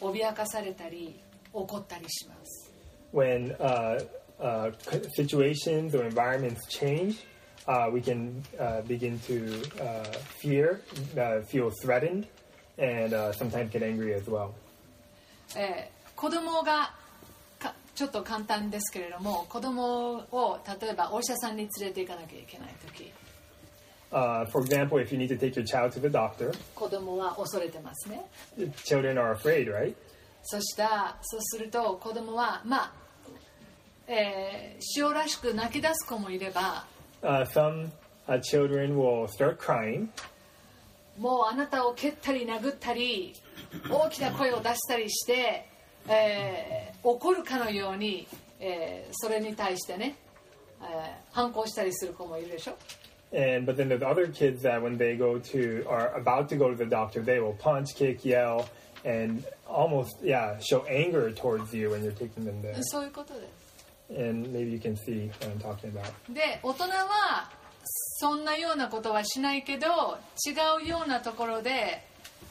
脅かされたり怒ったりします When uh, uh, c- situations or environments change, uh, we can uh, begin to uh, fear, uh, feel threatened, and uh, sometimes get angry as well. えー子供がかちょっと簡単ですけれども子供を例えばお医者さんに連れて行かなきゃいけない時 Uh, for example, if you need to take your child to the doctor, 子供は恐れてますね children are afraid, right? そしたそうすると子供はまあ、 えー塩らしく泣き出す子もいれば Uh, some uh, children will start crying, もうあなたを蹴ったり殴ったり大きな声を出したりして、えー怒るかのように、えーそれに対してね、えー反抗したりする子もいるでしょ and but then there's other kids that when they go to are about to go to the doctor, they will punch, kick, yell, and almost yeah show anger towards you when you're taking them there. そういうことです And maybe you can see what I'm talking about. で大人はそんなようなことはしないけど違うようなところで、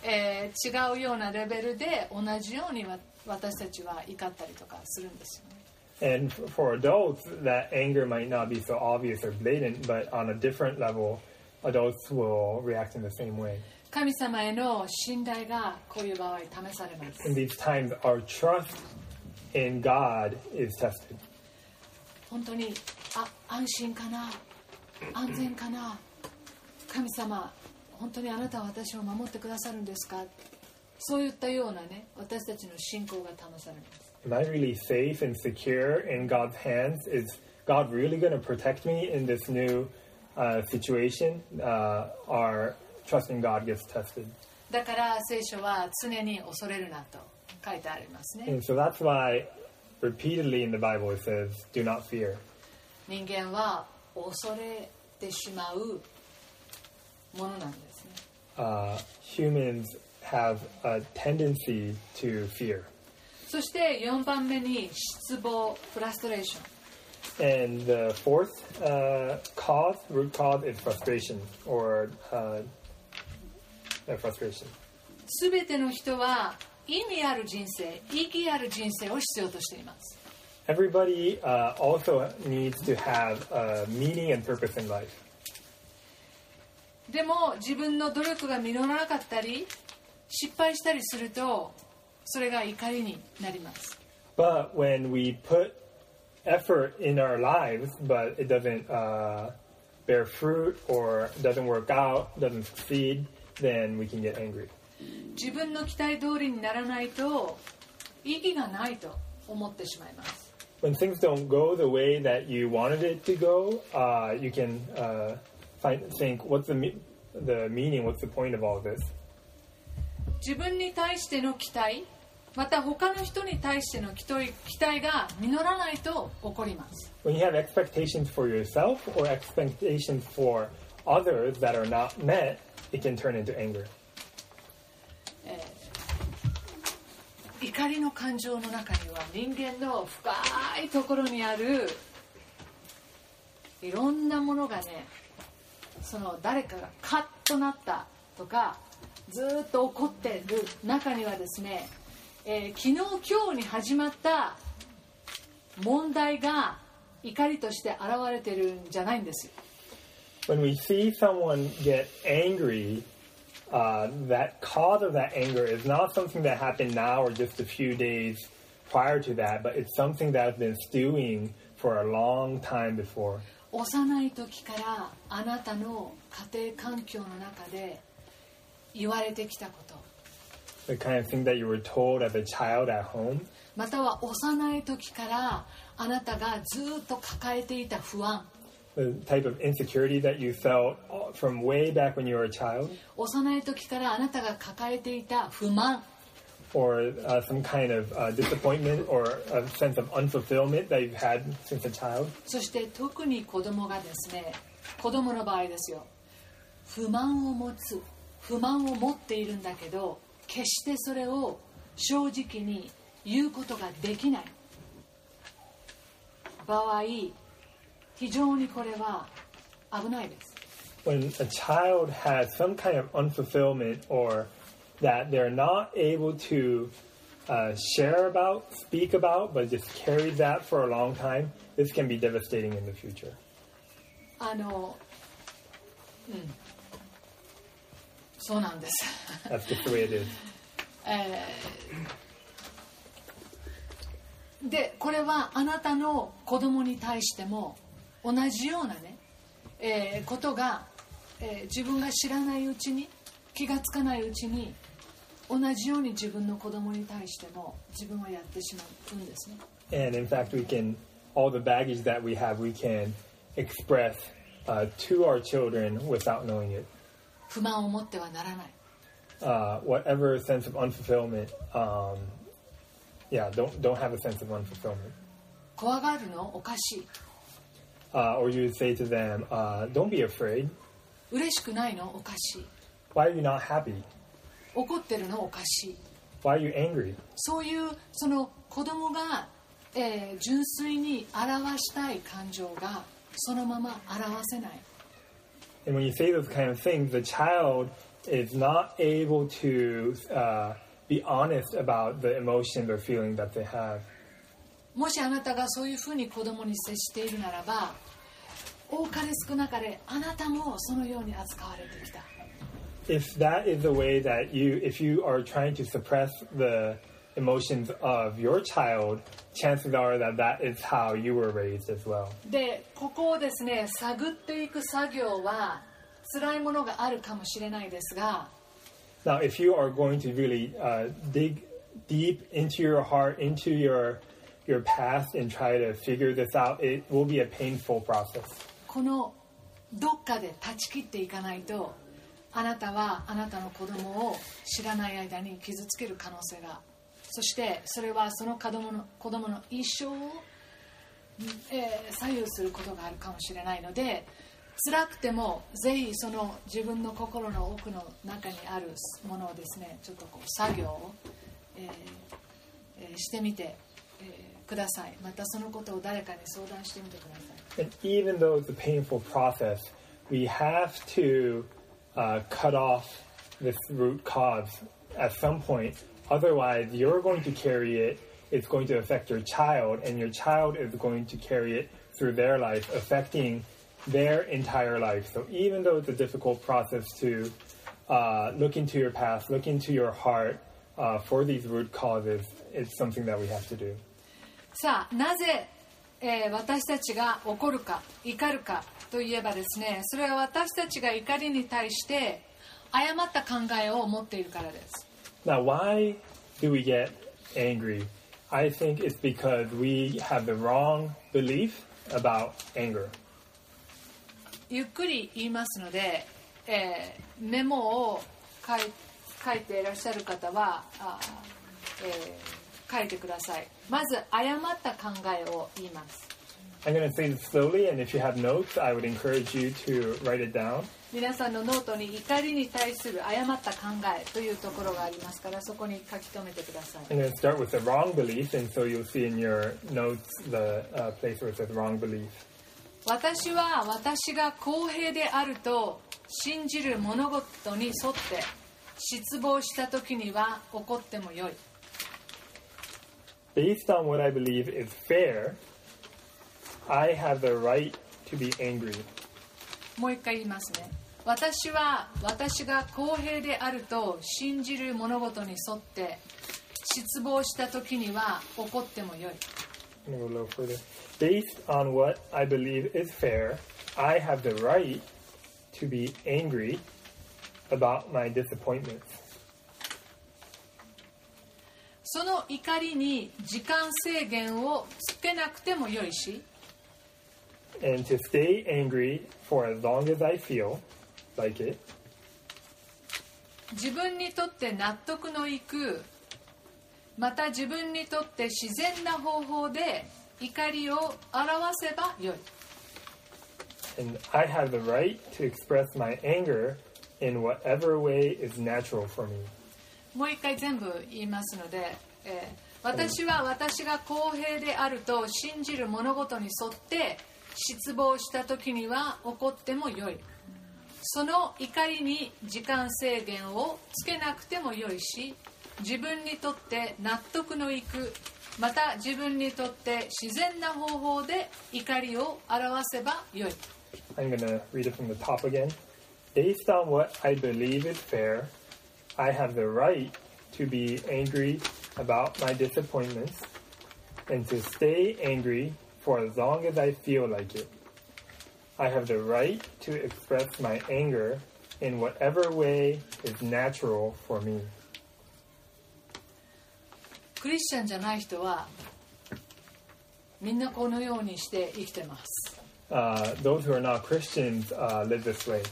えー違うようなレベルで同じようにわ私たちは怒ったりとかするんですよね And f- for adults, that anger might not be so obvious or blatant, but on a different level, adults will react in the same way. 神様への信頼がこういう場合試されます In these times, our trust in God is tested. 本当にあ安心かな安全かな神様本当にあなたは私を守ってくださるんですかそういったようなね私たちの信仰が試されます am I really safe and secure in God's hands? Is God really going to protect me in this new uh, situation? Uh, our trust in God gets tested. だから聖書は常に恐れるなと書いてありますね And so that's why repeatedly in the Bible it says, do not fear. 人間は恐れてしまうものなんですね Uh, humans have a tendency to fear. そして4番目に失望フラストレーション And the fourth uh, cause, root cause, is frustration or uh, uh, frustration. すべての人は 意味ある人生意義ある人生を必要としています Everybody uh, also needs to have a meaning and purpose in life. でも自分の努力が実らなかったり失敗したりするとそれが怒りになります But when we put effort in our lives, but it doesn't uh, bear fruit or doesn't work out, doesn't succeed, then we can get angry. 自分の期待通りにならないと意義がないと思ってしまいます When things don't go the way that you wanted it to go, uh, you can uh, find, think, what's the, me- the meaning, what's the point of all this? 自分に対しての期待また他の人に対しての期待期待が実らないと起こります When you have expectations for yourself or expectations for others that are not met, it can turn into anger. 怒りの感情の中には人間の深いところにあるいろんなものがねその誰かがカッとなったとかずっと怒ってる中にはですね、えー昨日今日に始まった問題が怒りとして現れてるんじゃないんですよ。When we see someone get angry, uh, that cause of that anger is not something that happened now or just a few days prior to that, but it's something that has been stewing for a long time before. 幼い時からあなたの家庭環境の中で言われてきたこと The kind of thing that you were told as a child at home, または幼い時からあなたがずっと抱えていた不安 The type of insecurity that you felt from way back when you were a child, 幼い時からあなたが抱えていた不満 or uh, some kind of uh, disappointment or a sense of unfulfillment that you've had since a child. そして特に子供がですね子供の場合ですよ不満を持つ不満を持っているんだけど決してそれを正直に言うことができない場合非常にこれは危ないです when a child has some kind of unfulfillment or that they're not able to uh, share about, speak about, but just carry that for a long time, this can be devastating in the future. あのうんそうなんです That's just the way it is. でこれはあなたの子供に対しても同じようなね、えーことが、えー自分が知らないうちに気がつかないうちに同じように自分の子供に対しても自分はやってしまうんですね And in fact, we can, all the baggage that we have, we can express uh, to our children without knowing it. 不満を持ってはならない Uh, whatever sense of unfulfillment, um, yeah, don't, don't have a sense of unfulfillment. 怖がるのおかしい Uh, or you would say to them, uh, don't be afraid. 嬉しくないのおかしい Why are you not happy? 怒ってるのおかしい Why are you angry? そういうその子供が、えー純粋に表したい感情がそのまま表せない And when you say those kind of things, the child is not able to uh, be honest about the emotions or feelings that they have. もしあなたがそういうふうに子供に接しているならば多かれ少なかれあなたもそのように扱われてきた If that is the way that you, if you are trying to suppress the emotions of your child, chances are that that is how you were raised as well. でここをですね探っていく作業は辛いものがあるかもしれないですが Now, if you are going to really uh, dig deep into your heart, into your your past, and try to figure this out, it will be a painful process. このどっかで断ち切っていかないとあなたはあなたの子供を知らない間に傷つける可能性がそしてそれはその子供の子供の一生を、えー左右することがあるかもしれないので辛くてもぜひその自分の心の奥の中にあるものをですねちょっとこう作業を、えーえーしてみて、くださいまたそのことを誰かに相談してみてください And even though it's a painful process, we have to uh, cut off this root cause at some point. Otherwise, you're going to carry it. It's going to affect your child, and your child is going to carry it through their life, affecting their entire life. So, even though it's a difficult process to uh, look into your past, look into your heart uh, for these root causes, it's something that we have to do. さあなぜ、えー私たちが怒るか怒るかといえばですねそれは私たちが怒りに対して誤った考えを持っているからです Now, why do we get angry? I think it's because we have the wrong belief about anger. ゆっくり言いますので、えーメモを書い書いていらっしゃる方はあー、えー書いてくださいまず誤った考えを言います I'm going to say this slowly, and if you have notes, I would encourage you to write it down. 皆さんのノートに怒りに対する誤った考えというところがありますからそこに書き留めてください going to start with the wrong belief, and so you'll see in your notes the uh, place where it says wrong belief. 私は私が公平であると信じる物事に沿って失望した時には怒ってもよい Based on what I believe is fair, I have the right to be angry. もう一回言いますね私は私が公平であると信じる物事に沿って失望した時には怒ってもよい I'm going to go a little further. Based on what I believe is fair, I have the right to be angry about my disappointments. その怒りに時間制限をつけなくてもよいし and to stay angry for as long as I feel like it, 自分にとって納得のいくまた自分にとって自然な方法で怒りを表せばよい and I have the right to express my anger in whatever way is natural for me. もう一回全部言いますので、えー私は私が公平であると信じる物事に沿って失望した時には怒ってもよいその怒りに時間制限をつけなくてもよいし自分にとって納得のいくまた自分にとって自然な方法で怒りを表せばよい I'm going to read it from the top again. Based on what I believe is fair, I have the right to be angry about my disappointments and to stay angry for as long as I feel like it. I have the right to express my anger in whatever way is natural for me. クリスチャンじゃない人はみんなこのようにして生きてます Uh, those who are not Christians uh, live this way.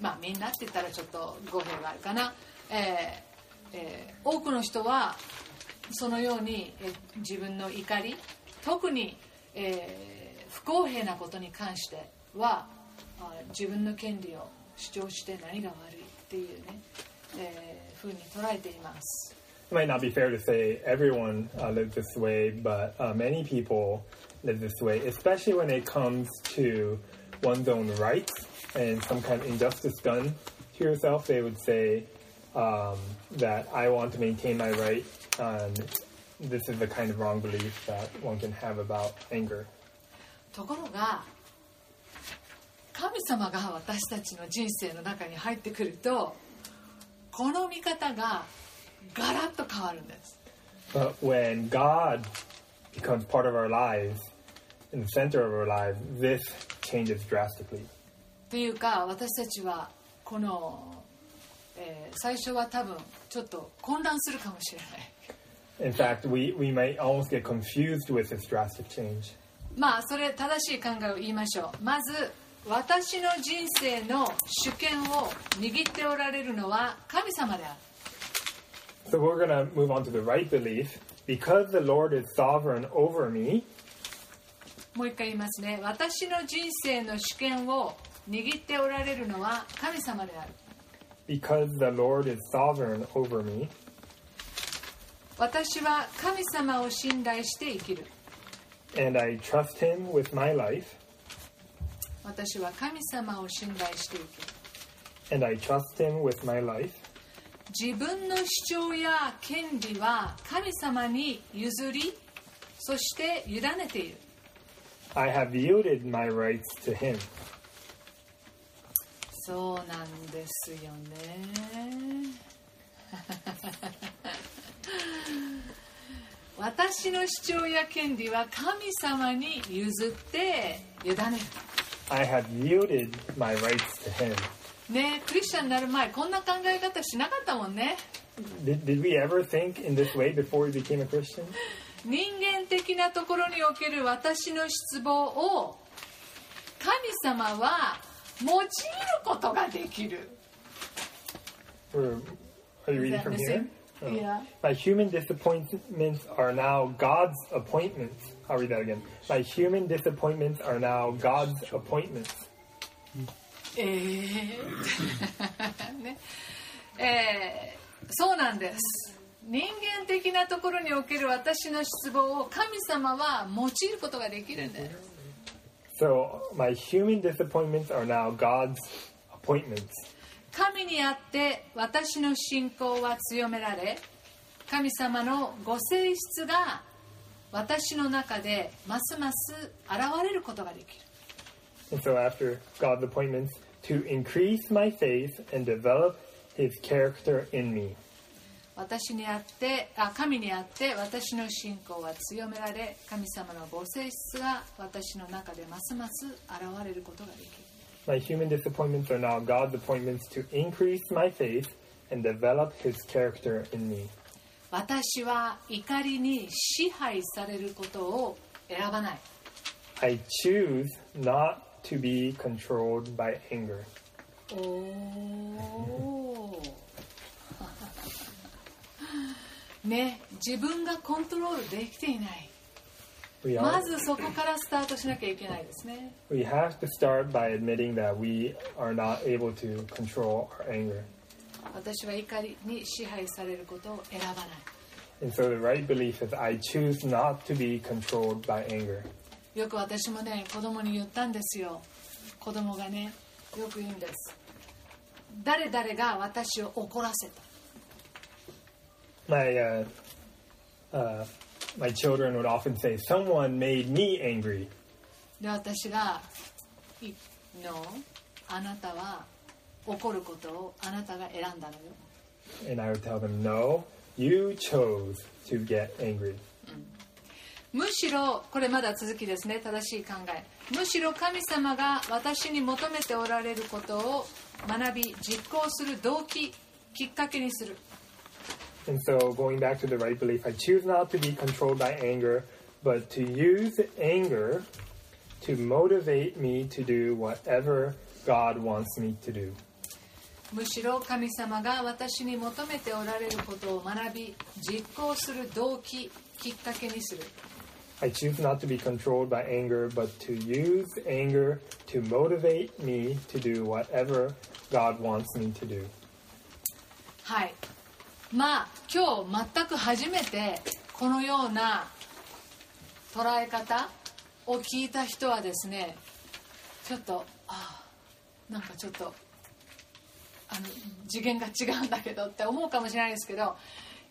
まあみんなって言ったらちょっと語弊があるかな、 えーえー多くの人はそのように、えー自分の怒り特に、えー不公平なことに関してはあ自分の権利を主張して何が悪いっていうね、えーふうに捉えています It might not be fair to say everyone uh, lives this way, but uh, many people live this way, especially when it comes to one's own rights and some kind of injustice done to yourself. They would say um, that I want to maintain my right, and this is the kind of wrong belief that one can have about anger. ところが神様が私たちの人生の中に入ってくるとこの見方がガラッと変わるんです But when God becomes part of our lives, in the center of our lives, this changes drastically. というか私たちはこの、 えー最初は多分ちょっと混乱するかもしれない In fact, we, we might almost get confused with this drastic change. まあそれ正しい考えを言いましょうまず私の人生の主権を握っておられるのは神様である So we're going to move on to the right belief. Because the Lord is sovereign over me, もう一回言いますね私の人生の主権を握っておられるのは神様である because the Lord is sovereign over me, 私は神様を信頼して生きる and I trust Him with my life, 私は神様を信頼して生きる and I trust Him with my life, 自分の主張や権利は神様に譲りそして委ねている I have yielded my rights to Him. そうなんですよね私の主張や権利は神様に譲って委ねる I have yielded my rights to Him. ねクリスチャンになる前こんな考え方しなかったもんね Did, did we ever think in this way before we became a Christian? 人間的なところにおける私の失望を神様は用いることができる Or, are you reading from here? Oh. Yeah. My human disappointments are now God's appointments. I'll read that again. My human disappointments are now God's appointments. えーねえーそうなんです人間的なところにおける私の失望を神様は用いることができるんです So my human disappointments are now God's appointments. 神にあって私の信仰は強められ神様のご性質が私の中でますます現れることができる And so after God's appointments, to increase my faith and develop his character in me. 私にあってあ神にあって私の信仰は強められ神様のご性質が私の中でますます現れることができる My human disappointments are now God's appointments to increase my faith and develop his character in me. 私は怒りに支配されることを選ばない I choose not to be controlled by anger. おおね自分がコントロールできていないまずそこからスタートしなきゃいけないですね we have to start by admitting that we are not able to control our anger. 私は怒りに支配されることを選ばない And so the right belief is I choose not to be controlled by anger. よく私もね子供に言ったんですよ子供がねよく言うんです誰々が私を怒らせた My uh, uh, my children would often say, "Someone made me angry," で私が「いのあなたは怒ることをあなたが選んだのよ and I would tell them, "No, you chose to get angry." むしろこれまだ続きですね正しい考えむしろ神様が私に求めておられることを学び実行する動機きっかけにする And so, going back to the right belief, I choose not to be controlled by anger, but to use anger to motivate me to do whatever God wants me to do. むしろ神様が私に求めておられることを学び実行する動機きっかけにする I choose not to be controlled by anger, but to use anger to motivate me to do whatever God wants me to do. はい まあ今日全く初めてこのような捉え方を聞いた人はですねちょっとああなんかちょっとあの次元が違うんだけどって思うかもしれないですけど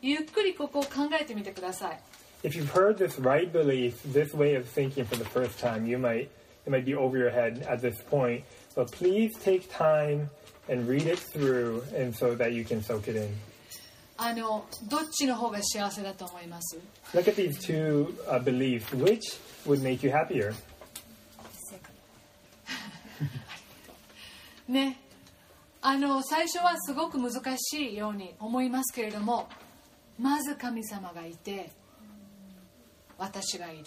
ゆっくりここを考えてみてください If you've heard this right belief, this way of thinking for the first time, you might it might be over your head at this point. But please take time and read it through, and so that you can soak it in. あのどっちの方が幸せだと思います？Look at these two uh, beliefs. Which would make you happier? ねあの最初はすごく難しいように思いますけれどもまず神様がいて私がいる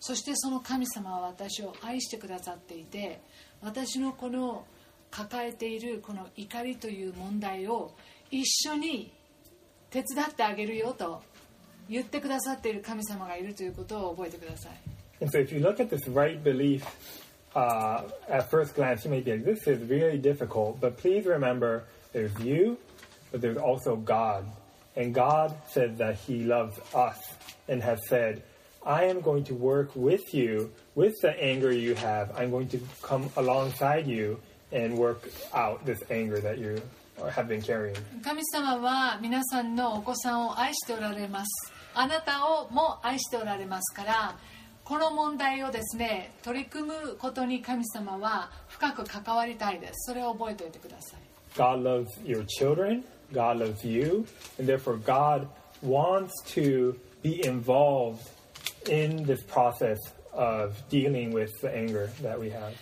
そしてその神様は私を愛してくださっていて私のこの抱えているこの怒りという問題を一緒に手伝ってあげるよと言ってくださっている神様がいるということを覚えてください And so if you look at this right belief, uh, at first glance, you may be like, this is really difficult. But please remember, there's you, but there's also God. And God says that He loves us and has said, I am going to work with you, with the anger you have. I'm going to come alongside you and work out this anger that you have been carrying. 神様は皆さんのお子さんを愛しておられますあなたをも愛しておられますからこの問題をですね取り組むことに神様は深く関わりたいですそれを覚えておいてください God loves your children, God loves you, and therefore God wants to be involved in this process of dealing with the anger that we have.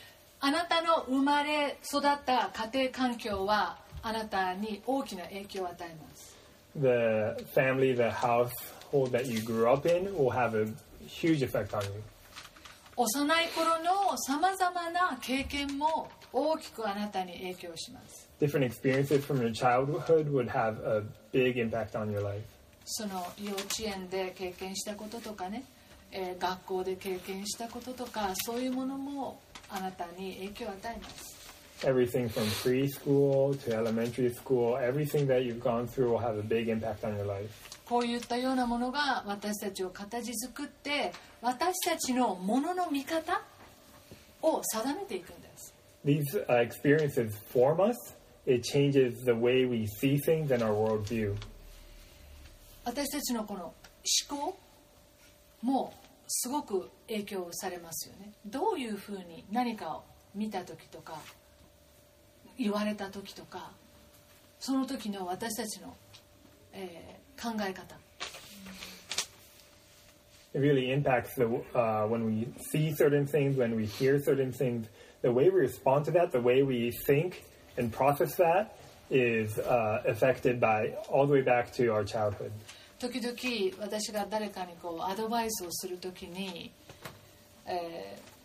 あなたの生まれ育った家庭環境はあなたに大きな影響を与えます The family, the household that you grew up in will have a huge effect on you. 幼い頃のさまざまな経験も大きくあなたに影響します Different experiences from your childhood would have a big impact on your life. その幼稚園で経験したこととかね、えー学校で経験したこととかそういうものもあなたに影響を与えます Everything from preschool to elementary school, everything that you've gone through will have a big impact on your life. こういったようなものが私たちを形作って私たちのものの見方を定めていくんです These uh, experiences form us. It changes the way we see things and our worldview. 私たちのこの思考もすごく影響されますよねどういうふうに何かを見た時とか 言われた時とかその時の私たちの、えー考え方 It really impacts the uh, when we see certain things, when we hear certain things, the way we respond to that, the way we think and process that is uh, affected by all the way back to our childhood. 時々私が誰かにこうアドバイスをする時に、えー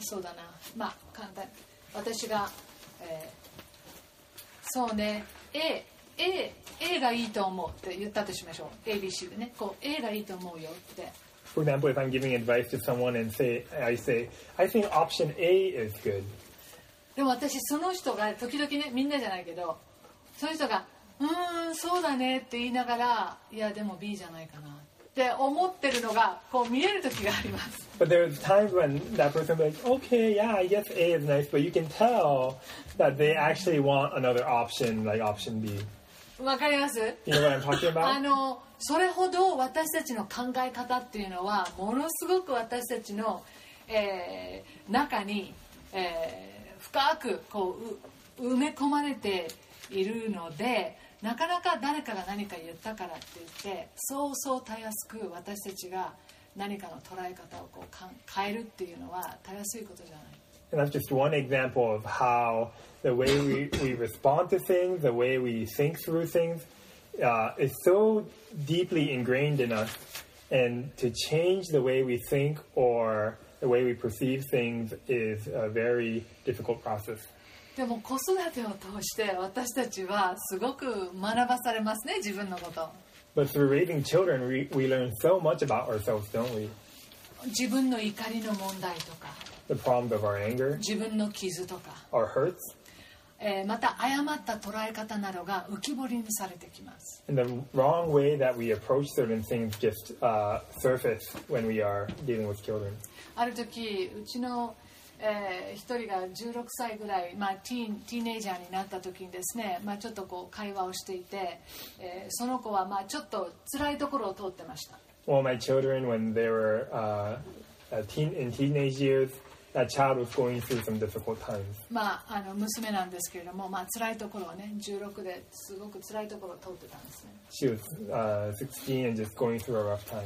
そうだなまあ簡単私が、えーそうね。A, A, A がいいと思うって言ったとしましょう。ABC でね。こう A がいいと思うよって。For example, if I'm giving advice to someone and say I say I think option A is good, でも私その人が時々ねみんなじゃないけどその人が「うーんそうだね」って言いながら「いやでも B じゃないかな」って思ってるのがこう見える時があります but there's times when that person will be like, okay, yeah, I guess A is nice, but you can tell that they actually want another option, like option B. わかります You know what I'm talking あ?のそれほど私たちの考え方っていうのはものすごく私たちの、えー中に、えー深くこうう埋め込まれているのでなかなか誰かが何か言ったからって言ってそうそうたやすく私たちが何かの捉え方をこうかん変えるっていうのはたやすいことじゃない。 And that's just one example of how the way we, we respond to things, the way we think through things, uh, is so deeply ingrained in us. And to change the way we think or the way we perceive things is a very difficult process. でも子育てを通して私たちはすごく学ばされますね自分のこと。But through raising children, we, we learn so much about ourselves, don't we? 自分の怒りの問題とか The problems of our anger, 自分の傷とか、our hurts, えーまた誤った捉え方などが浮き彫りにされてきます and the wrong way that we approach certain things just uh, surface when we are dealing with children. ある時うちの、えー一人が16歳ぐらい、まあ、ティーンティーネイジャーになった時にですね、まあ、ちょっとこう会話をしていて、えーその子はまあちょっと辛いところを通ってました Well, my children, when they were uh, uh, teen, in teenage years, that child was going through some difficult times. まあ、あの娘なんですけれども、まあ辛いところをね16ですごく辛いところを通ってたんですね She was uh, 16 and just going through a rough time.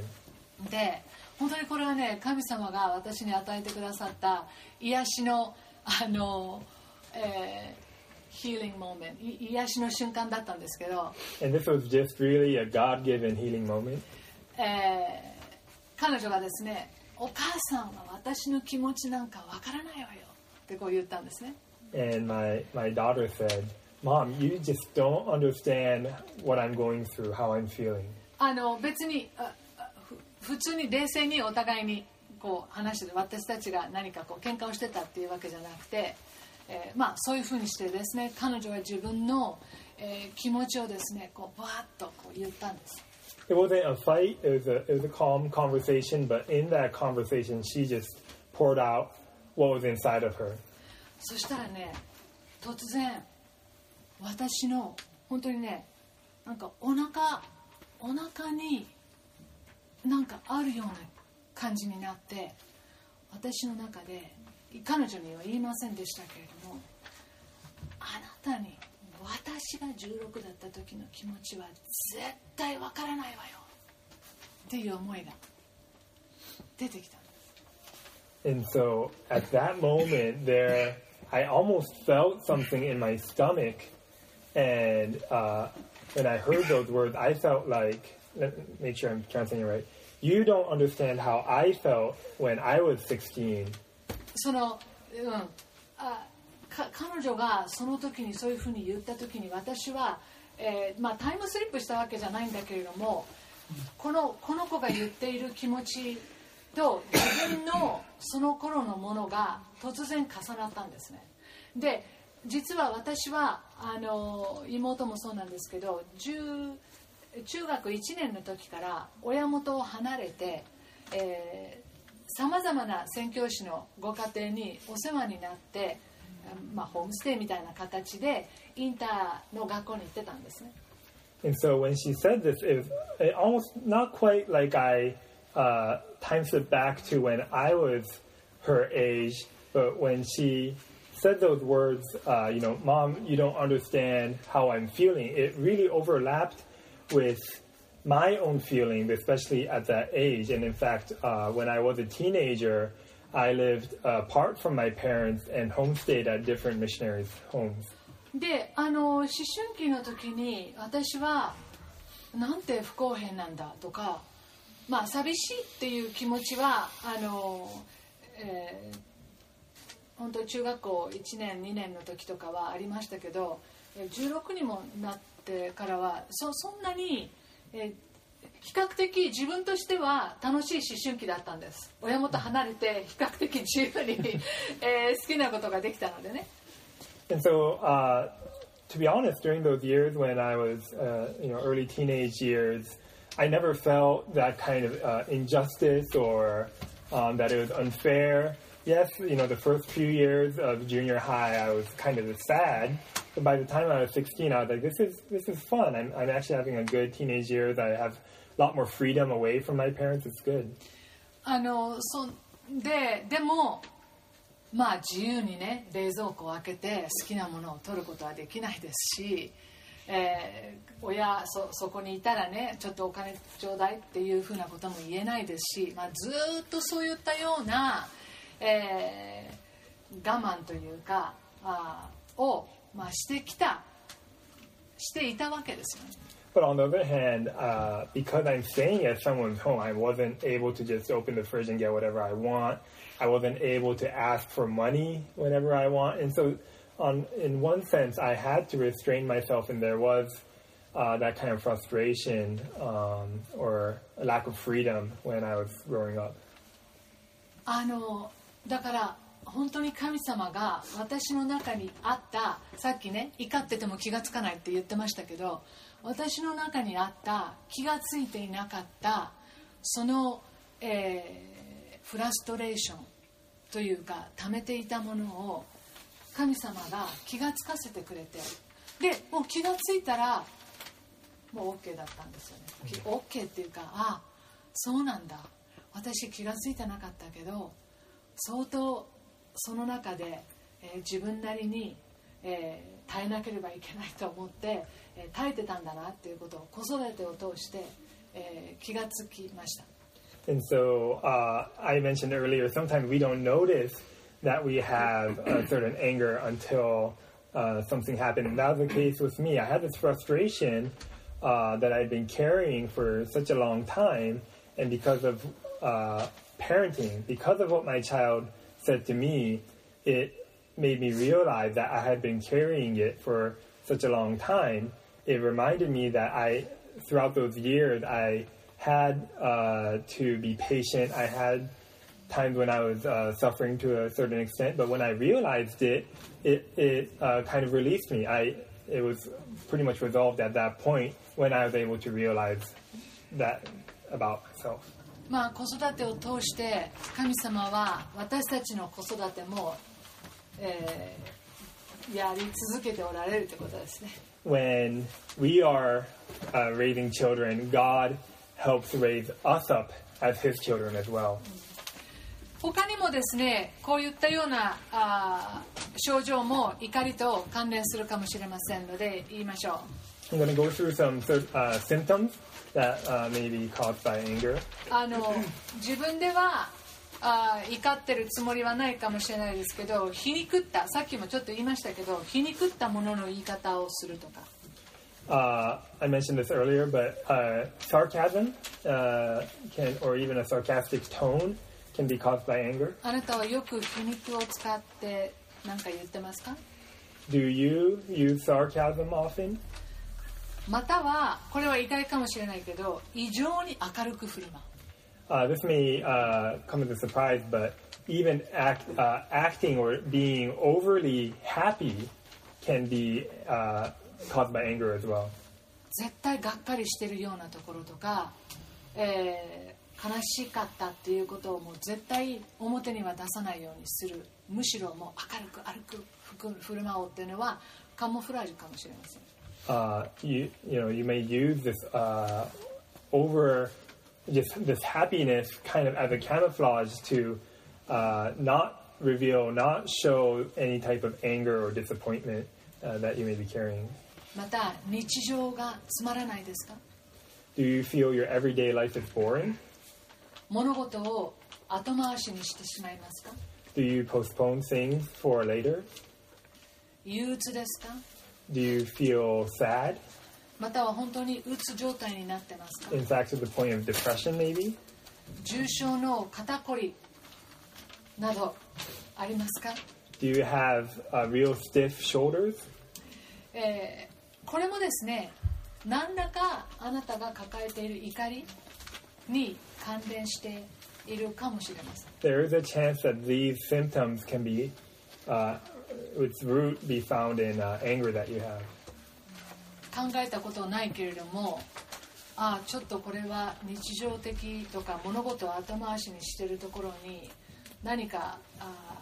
で本当にこれはね神様が私に与えてくださった癒しのあの、えーヒーリングモーメン癒しの瞬間だったんですけど really、えー、彼女がですねお母さんは私の気持ちなんかわからないわよってこう言ったんですね。And my, my daughter said mom you just don't understand what I'm going through how I'm feeling. あの別にあ普通に冷静にお互いにこう話してて私たちが何かこう喧嘩をしてたっていうわけじゃなくて、えーまあ、そういうふうにしてですね彼女は自分の、えー気持ちをですねこうバーッとこう言ったんです It wasn't a fight, it was a, it was a calm conversation, but in that conversation, she just poured out what was inside of her. そしたらね突然私の本当にねなんかお腹お腹になんかあるような感じになって私の中で彼女には言いませんでしたけれどもあなたに私が16だった時の気持ちは絶対わからないわよっていう思いが出てきた And so at that moment there, I almost felt something in my stomach. And uh, when I heard those words, I felt like, let me make sure I'm translating it right. You don't understand how I felt when I was 16. その、うん、あか彼女がその時にそういうふうに言った時に私は、えーまあ、タイムスリップしたわけじゃないんだけれどもこのこの子が言っている気持ちと自分のその頃のものが突然重なったんですねで実は私はあの妹もそうなんですけど10中学1年の時から親元を離れて、えさまざまな宣教師のご家庭にお世話になって、まあ、ホームステイみたいな形でインターの学校に行ってたんですね And so when she said this, it was it almost not quite like I uh, time slipped back to when I was her age, but when she said those words, uh, you know, Mom, you don't understand how I'm feeling, it really overlapped with my own feeling, especially at that age. And in fact, uh, when I was a teenager, I lived apart from my parents and homestayed at different missionaries' homes. であの思春期の時に私はなんて不公平なんだとかまあ寂しいっていう気持ちはあの、えー本当中学校1年2年の時とかはありましたけどえー16にもなって ってからはそそんなに、えー比較的自分としては楽しい思春期だったんです親元離れて比較的自由に、えー好きなことができたのでね And so, uh, to be honest, during those years when I was, uh, you know, early teenage years, I never felt that kind of uh, injustice or um, that it was unfair. Yes, you know, the first few years of junior high, I was kind of sad. But by the time I was 16, I was like, this is this is fun. I'm, I'm actually having a good teenage years. I have a lot more freedom away from my parents. It's good. あのそんででもまあ自由にね冷蔵庫を開けて好きなものを取ることはできないですし、えー親そそこにいたらねちょっとお金ちょうだいっていうふうなことも言えないですし、まあ、ずーっとそういったような、 えー我慢というかあーを、まあ、してきたしていたわけですよね。 But on the other hand, uh, because I'm staying at someone's home, I wasn't able to just open the fridge and get whatever I want. I wasn't able to ask for money whenever I want, and so, on in one sense, I had to restrain myself, and there was uh, that kind of frustration um, or a lack of freedom when I was growing up. あの だから本当に神様が私の中にあったさっきね怒ってても気がつかないって言ってましたけど私の中にあった気がついていなかったその、えーフラストレーションというか溜めていたものを神様が気がつかせてくれてでもう気がついたらもう OK だったんですよね。き OK っていうかあそうなんだ私気がついてなかったけど相当その中で、えー自分なりに、えー耐えなければいけないと思って、えー耐えてたんだなっていうことを子育てを通して、えー気がつきました And so uh, I mentioned earlier, sometimes we don't notice that we have a certain anger until uh, something happened. And that was the case with me. I had this frustration uh, that I'd been carrying for such a long time, and because of uh, parenting, because of what my child said to me, it made me realize that I had been carrying it for such a long time. It reminded me that I, throughout those years, I had uh, to be patient. I had times when I was uh, suffering to a certain extent, but when I realized it, it, it uh, kind of released me. I, it was pretty much resolved at that point when I was able to realize that about myself. まあ子育てを通して神様は私たちの子育ても、えーやり続けておられるということですね。When we are uh, raising children, God helps raise us up as His children as well. 他にもですねこういったようなあー症状も怒りと関連するかもしれませんので言いましょう I'm going to go through some uh, symptoms that uh, may be caused by anger. あの自分ではあー怒ってるつもりはないかもしれないですけど皮肉ったさっきもちょっと言いましたけど皮肉ったものの言い方をするとか Uh, I mentioned this earlier, but uh, sarcasm uh, can, or even a sarcastic tone, can be caused by anger. あなたはよく皮肉を使って何か言ってますか Do you use sarcasm often? またはこれは意外かもしれないけど異常に明るく振る舞う Uh, this may uh, come as a surprise, but even act, uh, acting or being overly happy can be uh, caused by anger as well. 絶対がっかりしてるようなところとか、えー悲しかったっていうことをもう絶対表には出さないようにする。むしろもう明るく歩く振る舞おうっていうのはカモフラージュかもしれません uh, you you know you may use this uh, over just this happiness kind of as a camouflage to uh, not reveal, not show any type of anger or disappointment uh, that you may be carrying. また日常がつまらないですか Do you feel your everyday life is boring? 物事を後回しにしてしまいますか Do you postpone things for later? 憂鬱ですか Do you feel sad? または本当にうつ状態になってますか In fact, to the point of depression, maybe? 重症の肩こりなどありますか Do you have uh, real stiff shoulders? えーこれもですね何らかあなたが抱えている怒りに関連しているかもしれません There is a chance that these symptoms can be, uh, its root be found in uh, anger that you have. 考えたことないけれどもああちょっとこれは日常的とか物事を後回しにしてるところに何かああ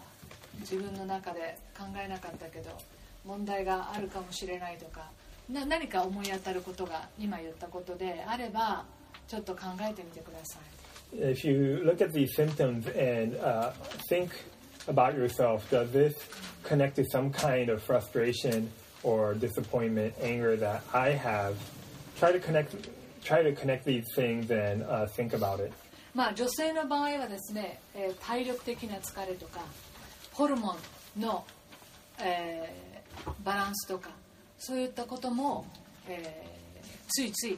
自分の中で考えなかったけど問題があるかもしれないとかな何か思い当たることが今言ったことであればちょっと考えてみてください If you look at these symptoms and uh, think about yourself, does this connect to some kind of frustration or disappointment, anger that I have? Try to connect. Try to connect these things and uh, think about it. まあ女性の場合はですね、えー体力的な疲れとかホルモンの、えーバランスとかそういったことも、えーついつい、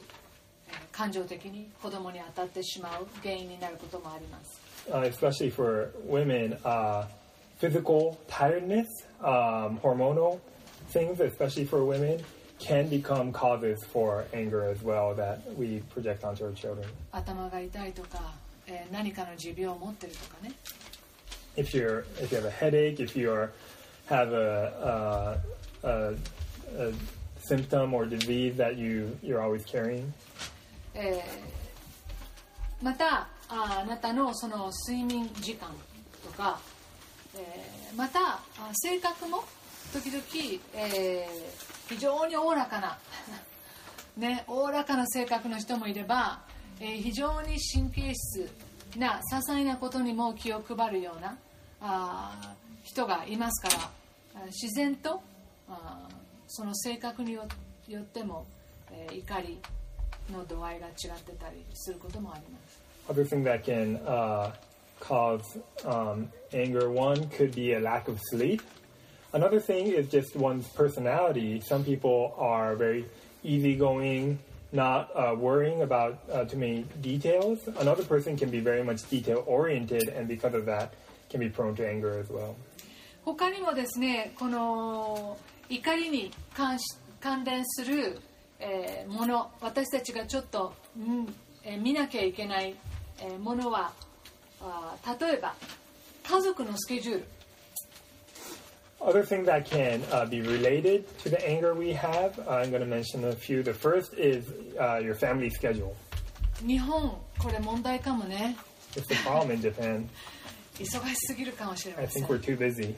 えー感情的に子供に当たってしまう原因になることもあります uh, especially for women, uh, physical tiredness, um, hormonal things, especially for women, can become causes for anger as well that we project onto our children. 頭が痛いとか、えー何かの持病を持ってるとかね If you're if you have a headache, if you are have a, uh, a, a symptom or disease that you you're always carrying, えーまた あなたのその睡眠時間とか、えーまた性格も時々、えー非常におおらかな ねおおらかな性格の人もいれば、えー非常に神経質な些細なことにも気を配るようなあ人がいますから自然とあその性格によよっても、えー怒りの度合いが違ってたりすることもあります。other thing that can uh, cause um, anger one could be a lack of sleep Another thing is just one's personality. Some people are very easygoing, not uh, worrying about uh, too many details. Another person can be very much detail oriented, and because of that, can be prone to anger as well. 他にもですねこの怒りに関し関連する、えーもの私たちがちょっと、うんえー見なきゃいけない、 えーものはあー例えば家族のスケジュール Other things that can uh, be related to the anger we have, uh, I'm going to mention a few. The first is uh, your family schedule. 日本これ問題かもね It's the problem in Japan. 忙しすぎるかもしれ I ませ think ん we're too busy.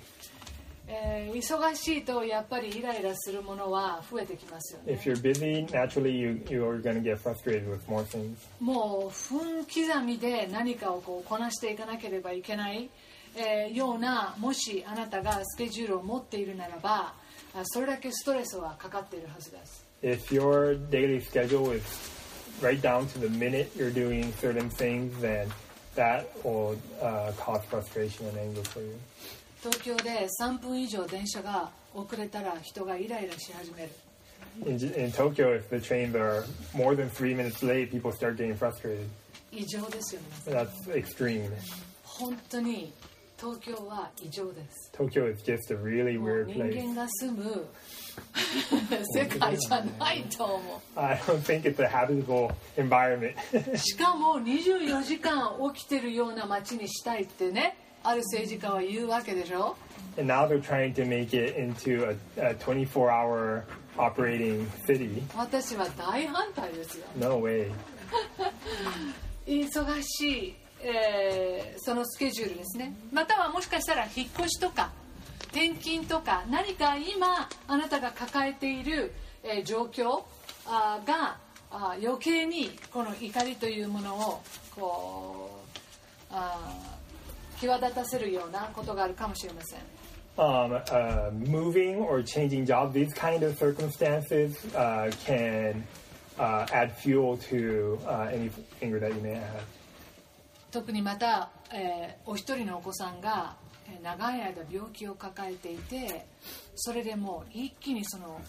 えー忙しいとやっぱりイライラするものは増えてきますよね If you're busy, naturally you, you're going to get frustrated with more things. もう分刻みで何かをこうこなしていかなければいけない、えーようなもしあなたがスケジュールを持っているならばあそれだけストレスはかかっているはずです If your daily schedule is right down to the minute you're doing certain things, then that will uh, cause frustration and anger for you. 東京で3分以上電車が遅れたら人がイライラし始める In, in Tokyo, if the trains are more than three minutes late, people start getting frustrated. 異常ですよ皆さん That's extreme. 本当に東京は異常です Tokyo is just a really もう weird 人 place. 間が住む世界じゃないと思う I don't think it's a habitable environment. しかも24時間起きてるような街にしたいってねある政治家は言うわけでしょ？And now they're trying to make it into a, a 24 hour operating city. 私は大反対ですよ No way. 忙しい、えーそのスケジュールですねまたはもしかしたら引っ越しとか転勤とか何か今あなたが抱えている、えー状況あーがあー余計にこの怒りというものをこうあー際立たせるようなことがあるかもしれません Um, uh, moving or changing jobs, these kind of circumstances uh, can uh, add fuel to uh, any anger that you may have. 特にまた、えーお一人のお子さんがえー長い間病気を抱えていてそれでもう一気にその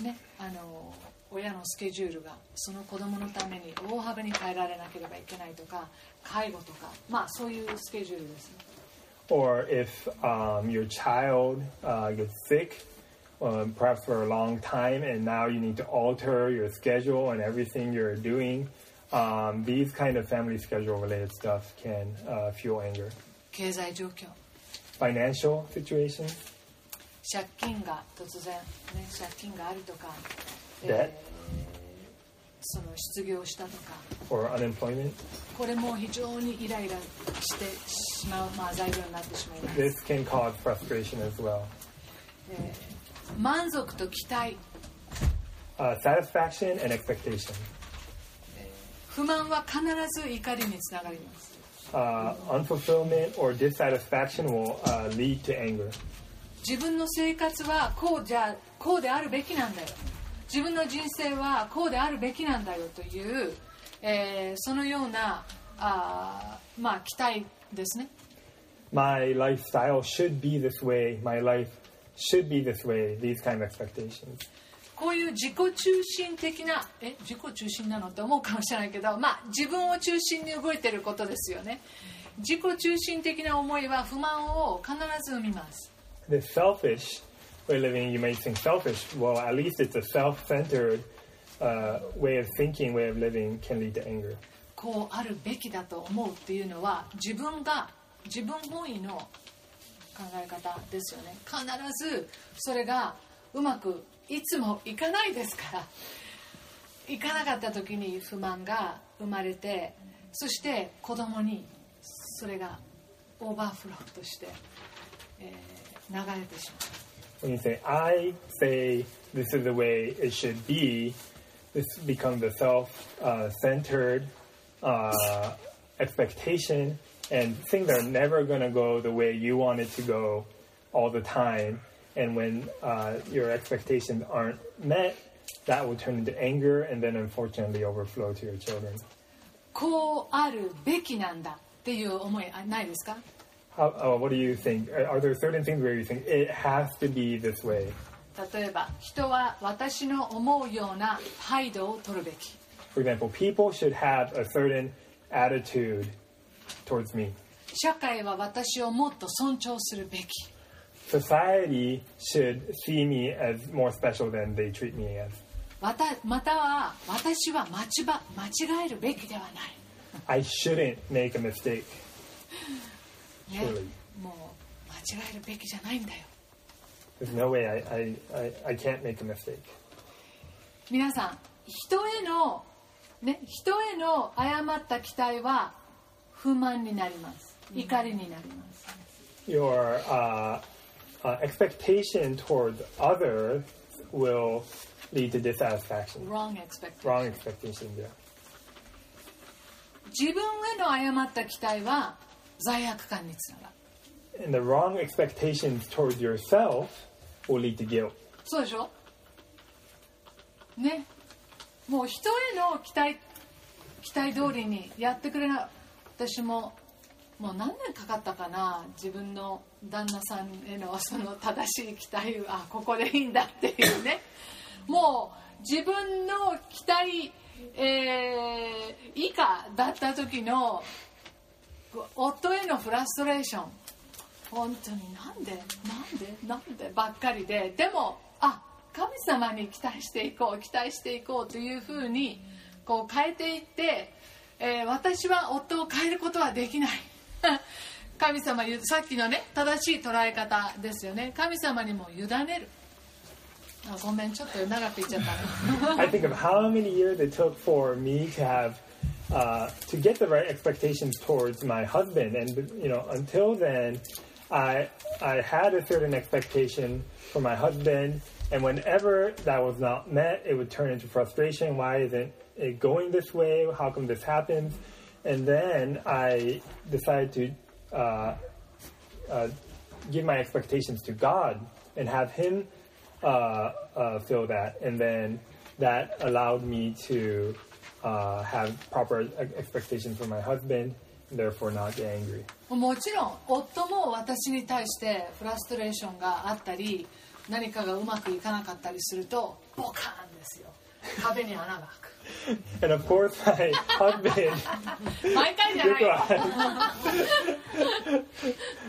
ねあの親のスケジュールがその子供のために大幅に変えられなければいけないとか介護とかまあそういうスケジュールですね Or if um, your child uh, gets sick, um, perhaps for a long time, and now you need to alter your schedule and everything you're doing, um, these kind of family schedule related stuff can uh, fuel anger. 経済状況 Financial situations, 借金が突然、ね、借金があるとか、でその失業したとか or unemployment, これも非常にイライラしてしまう、まあ、材料になってしまいます、this can cause frustration as well. えー満足と期待 Uh, satisfaction and expectation. 不満は必ず怒りにつながります Uh, unfulfillment or dissatisfaction will uh, lead to anger. 自分の生活はこうじゃこうであるべきなんだよ自分の人生はこうであるべきなんだよという、えーそのようなあーまあ期待ですね My lifestyle should be this way. My life should be this way. These kind of expectations. こういう自己中心的なえ自己中心なのって思うかもしれないけどまあ自分を中心に動いてることですよね自己中心的な思いは不満を必ず生みます The selfish way of living, you may think selfish. Well, at least it's a self-centered uh, way of thinking, way of living can lead to anger. こうあるべきだと思うっていうのは自分が自分本位の考え方ですよね必ずそれがうまくいつもいかないですからいかなかった時に不満が生まれてそして子供にそれがオーバーフローとして、えー流れてしまう When you say, I say this is the way it should be, this becomes a self uh, centered uh, expectation, and things are never going to go the way you want it to go all the time. And when uh, your expectations aren't met, that will turn into anger and then unfortunately overflow to your children. こうあるべきなんだっていう思いあないですか How, uh, what do you think? Are, are there certain things where you think it has to be this way? 例えば人は私の思うような態度を取るべき For example, people should have a certain attitude towards me. 社会は私をもっと尊重するべき Society should see me as more special than they treat me as. またまたは私は間違間違えるべきではない I shouldn't make a mistake. ね.もう間違えるべきじゃないんだよ There's no way I, I, I, I can't make a mistake. 皆さん人へのね人への誤った期待は不満になります怒りになります Your uh, uh, expectation towards others will lead to dissatisfaction. wrong expectation Wrong expectations, yeah. 自分への誤った期待は罪悪感につながる。And the wrong expectations towards yourself will lead to guilt. そうでしょ？ね。もう人への期待期待通りにやってくれない私ももう何年かかったかな自分の旦那さんへのその正しい期待あここでいいんだっていうね。もう自分の期待、えー以下だった時の夫へのフラストレーション。本当になんで？なんで？なんで？ばっかりで。でもあ神様に期待していこう期待していこうというふうにこう変えていって、えー私は夫を変えることはできない。神様言うさっきのね正しい捉え方ですよね。神様にも委ねる。あごめんちょっと長く言っちゃったね。I think of how many years it took for me to have uh, to get the right expectations towards my husband, and you know, until then, I I had a certain expectation for my husband, and whenever that was not met, it would turn into frustration. Why isn't it going this way? How come this happens? And then I decided to uh, uh, give my expectations to God and have Him uh, uh, feel that, and then that allowed me to uh, have proper e- expectations for my husband, and therefore not get angry. もちろん夫も私に対してフラストレーションがあったり何かがうまくいかなかったりするとボカーンですよ壁に穴が開 And of course, my husband. く毎回じゃないよ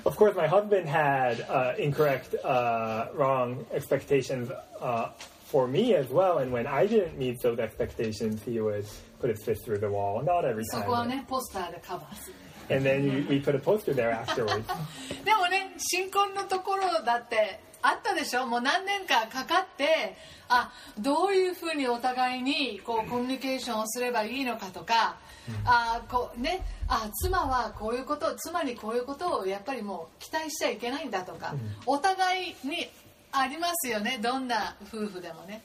of course, my husband had uh, incorrect, uh, wrong expectations uh, for me as well. And when I didn't meet those expectations, he would put his fist through the wall. Not every そこは time. ねポスターでカバーする And then you, we put a poster there afterwards. でもね新婚のところだってあったでしょ？もう何年かかかってあどういうふうにお互いにこうコミュニケーションをすればいいのかとか、あこうねあ妻はこういうこと妻にこういうことをやっぱりもう期待しちゃいけないんだとか、お互いにありますよね？どんな夫婦でもね。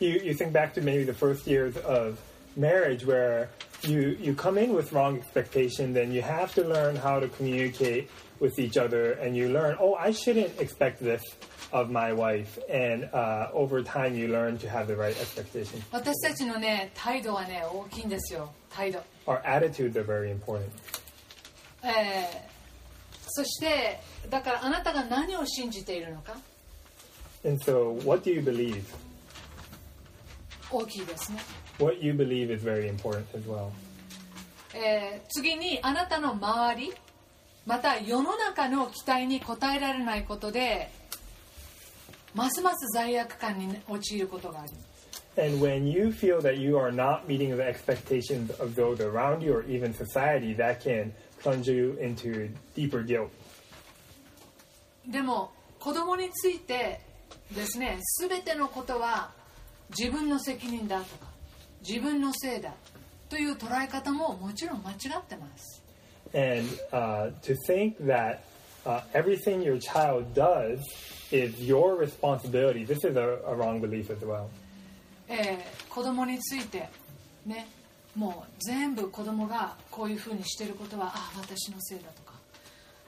you, you think back to maybe the first years of marriage where you, you come in with wrong expectations and you have to learn how to communicate with each other and you learn, oh, I shouldn't expect this of my wife. And uh, over time, you learn to have the right expectations. 私たちのね態度はね大きいんですよ態度。 Our attitudes are very important. えーそしてだからあなたが何を信じているのか And so, what do you believe? 大きいですね、 What you believe is very important as well. えー次にあなたの周りまた世の中の期待に応えられないことでますます罪悪感に陥ることがあります And when you feel that you are not meeting the expectations of those around you or even society, that can plunge you into deeper guilt. でも子供についてですね全てのことは自分の責任だとか自分のせいだという捉え方ももちろん間違ってます And uh, to think that uh, everything your child does is your responsibility, this is a, a wrong belief as well. えー子供についてねもう全部子供がこういうふうにしてることはあ私のせいだとか、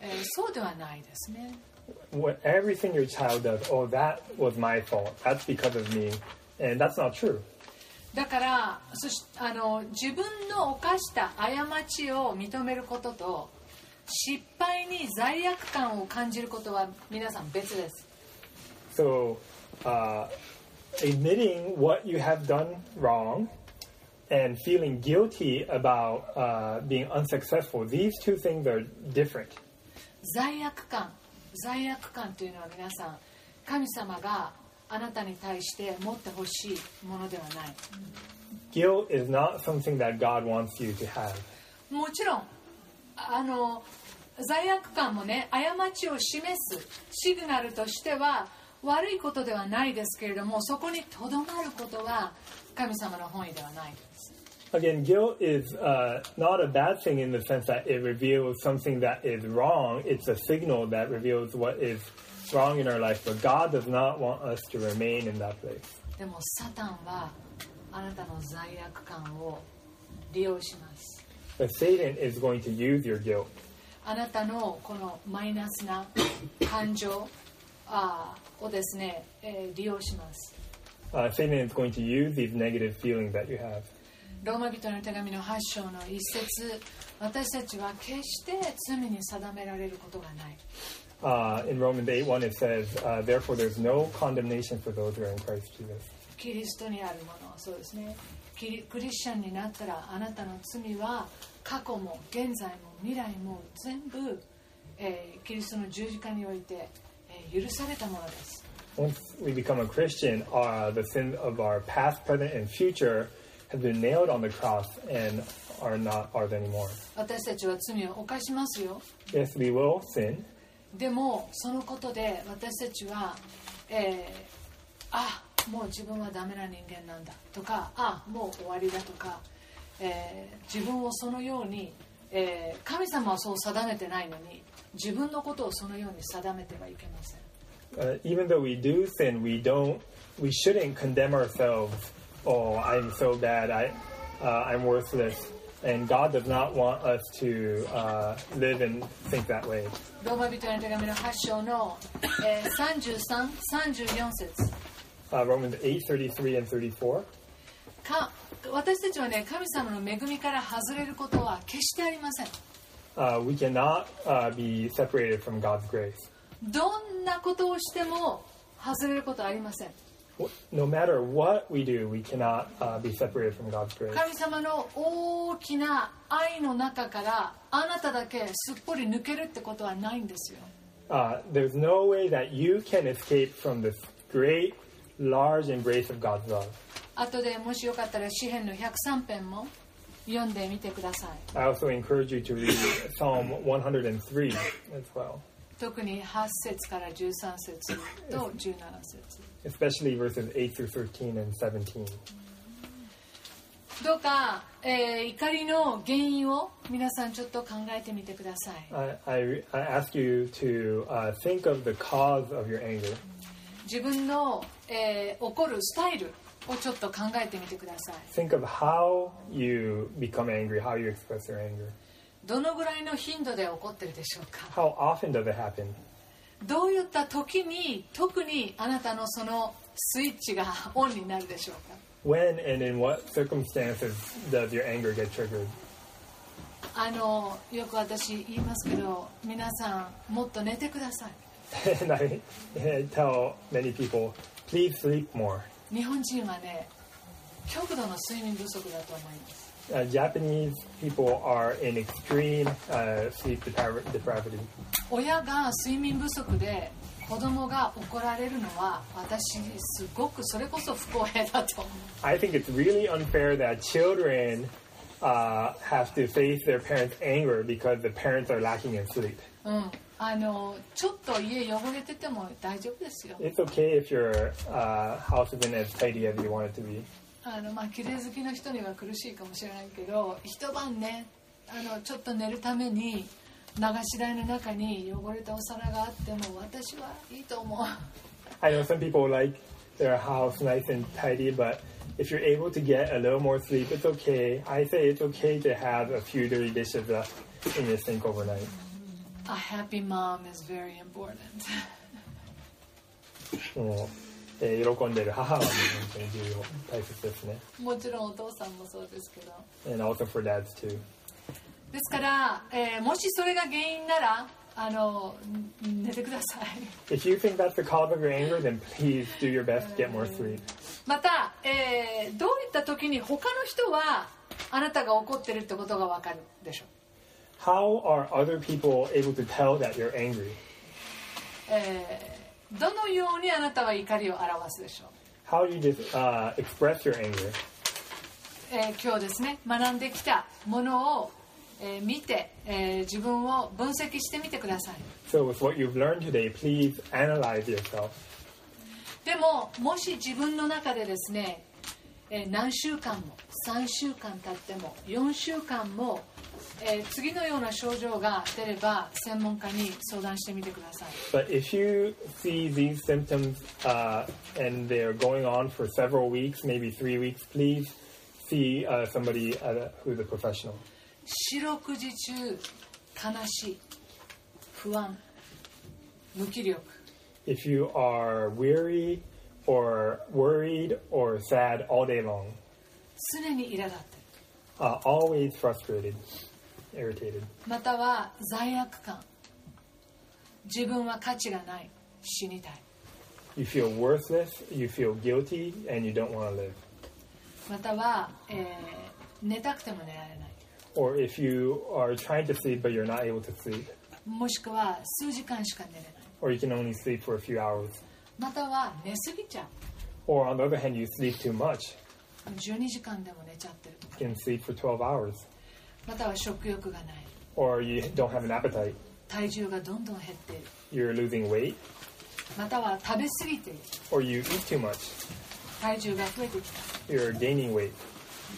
えーそうではないですね What, everything your child does, oh, that was my fault. That's because of me. And that's not true. だからそしあの自分の犯した過ちを認めることと失敗に罪悪感を感じることは皆さん別です So, uh, admitting what you have done wrong and feeling guilty about uh, being unsuccessful, these two things are different. 罪悪感罪悪感というのは皆さん神様があなたに対して持ってほしいものではない Guilt is not something that God wants you to have. もちろんあの罪悪感もね過ちを示すシグナルとしては悪いことではないですけれどもそこにとどまることが神様の本意ではないです Again, guilt is uh, not a bad thing in the sense that it reveals something that is wrong. It's a signal that reveals what is wrong in our life. But God does not want us to remain in that place. でもサタンはあなたの罪悪感を利用します But Satan is going to use your guilt. あなたのこのマイナスな感情あーをですね、えー利用します Uh, Satan is going to use these negative feelings that you have. ローマ人の手紙の8章の一節私たちは決して罪に定められることがない Uh, in Romans 8 1, it says, uh, Therefore, there's no condemnation for those who are in Christ Jesus. キリストにあるものそうですねキリクリスチャンになったらあなたの罪は過去も現在も未来も全部、えーキリストの十字架において、えー許されたものです Once we become a Christian, uh, the sins of our past, present, and future have been nailed on the cross and are not ours anymore. 私たちは罪を犯しますよ Yes, we will sin, でもそのことで私たちは、えーあもう自分はダメな人間なんだとかあもう終わりだとか、えー自分をそのように、えー神様はそう定めてないのに自分のことをそのように定めてはいけません uh, even though we do sin, we don't, we shouldn't condemn ourselves. Oh, I'm so bad. I, uh, I'm worthless. And God does not want us to uh, live and think that way. ローマ人への手紙の8章の、えー、3334節 Uh, Romans 8, 33 and 34. か私たちはね神様の恵みから外れることは決してありません Uh, we cannot uh, be separated from God's grace. どんなことをしても外れることはありません Wh- No matter what we do, we cannot uh, be separated from God's grace. 神様の大きな愛の中からあなただけすっぽり抜けるってことはないんですよ Uh, there's no way that you can escape from this great, large embrace of God's love. 後でもしよかったら詩篇の103編も読んでみてください I also encourage you to read Psalm 103 as well, 特に8節から13節と17節 especially verses 8 through 13 and 17. どうか、えー怒りの原因を皆さんちょっと考えてみてください I, I, I ask you to uh, think of the cause of your anger. 自分の、えー怒るスタイルをちょっと考えてみてください Think of how you become angry, how you express your anger. どのぐらいの頻度で怒ってるでしょうか How often does it happen? どういった時に特にあなたのそのスイッチがオンになるでしょうか When and in what circumstances does your anger get triggered? あのよく私言いますけど皆さんもっと寝てください And I tell many people, please sleep more. 日本人はね極度の睡眠不足だと思います Uh, Japanese people are in extreme uh, sleep depra- depravity. 親が睡眠不足で子供が怒られるのは私すごくそれこそ不公平だと思う I think it's really unfair that children uh, have to face their parents' anger because the parents are lacking in sleep. うん、あのちょっと家汚れてても大丈夫ですよ It's okay if your uh, house isn't as tidy as you want it to be. あのまあ綺麗好きの人には苦しいかもしれないけど一晩ねあのちょっと寝るために流し台の中に汚れたお皿があっても私はいいと思う I know some people like their house nice and tidy, but if you're able to get a little more sleep, it's okay. I say it's okay to have a few dirty dishes left in your sink overnight. A happy mom is very important もうえー喜んでる母はね本当に重要大切ですね。もちろんお父さんもそうですけど And also for dads too. ですから、えーもしそれが原因ならあのん寝てください If you think that's the cause of your anger, then please do your best to get more sleep. また、えーどういった時に他の人はあなたが怒ってるってことがわかるでしょう How are other people able to tell that you're angry? えーどのようにあなたは怒りを表すでしょう、How do you just uh, express your anger? えー今日ですね学んできたものを、えー見て、えー自分を分析してみてください So, with what you've learned today, please analyze yourself. でももし自分の中でですね、えー何週間も3週間経っても4週間も、えー次のような症状が出れば専門家に相談してみてください But if you see these symptoms uh, and they're going on for several weeks, maybe three weeks, please see uh, somebody uh, who's a professional. 四六時中悲しい不安無気力 If you are weary or worried or sad all day long, 常に苛立ってる uh, always frustrated, irritated, または罪悪感自分は価値がない死にたい you feel worthless, you feel guilty, and you don't want to live. または、えー寝たくても寝られない Or if you are trying to sleep but you're not able to sleep, もしくは数時間しか寝れない or you can only sleep for a few hours. または寝すぎちゃ Or on the other hand, you sleep too much, う12時間でも寝ちゃってるとか you can sleep for 12 hours. または食欲がない Or you don't have an appetite, 体重がどんどん減っている you're losing weight, または食べ過ぎている or you eat too much, 体重が増えてきた you're gaining weight.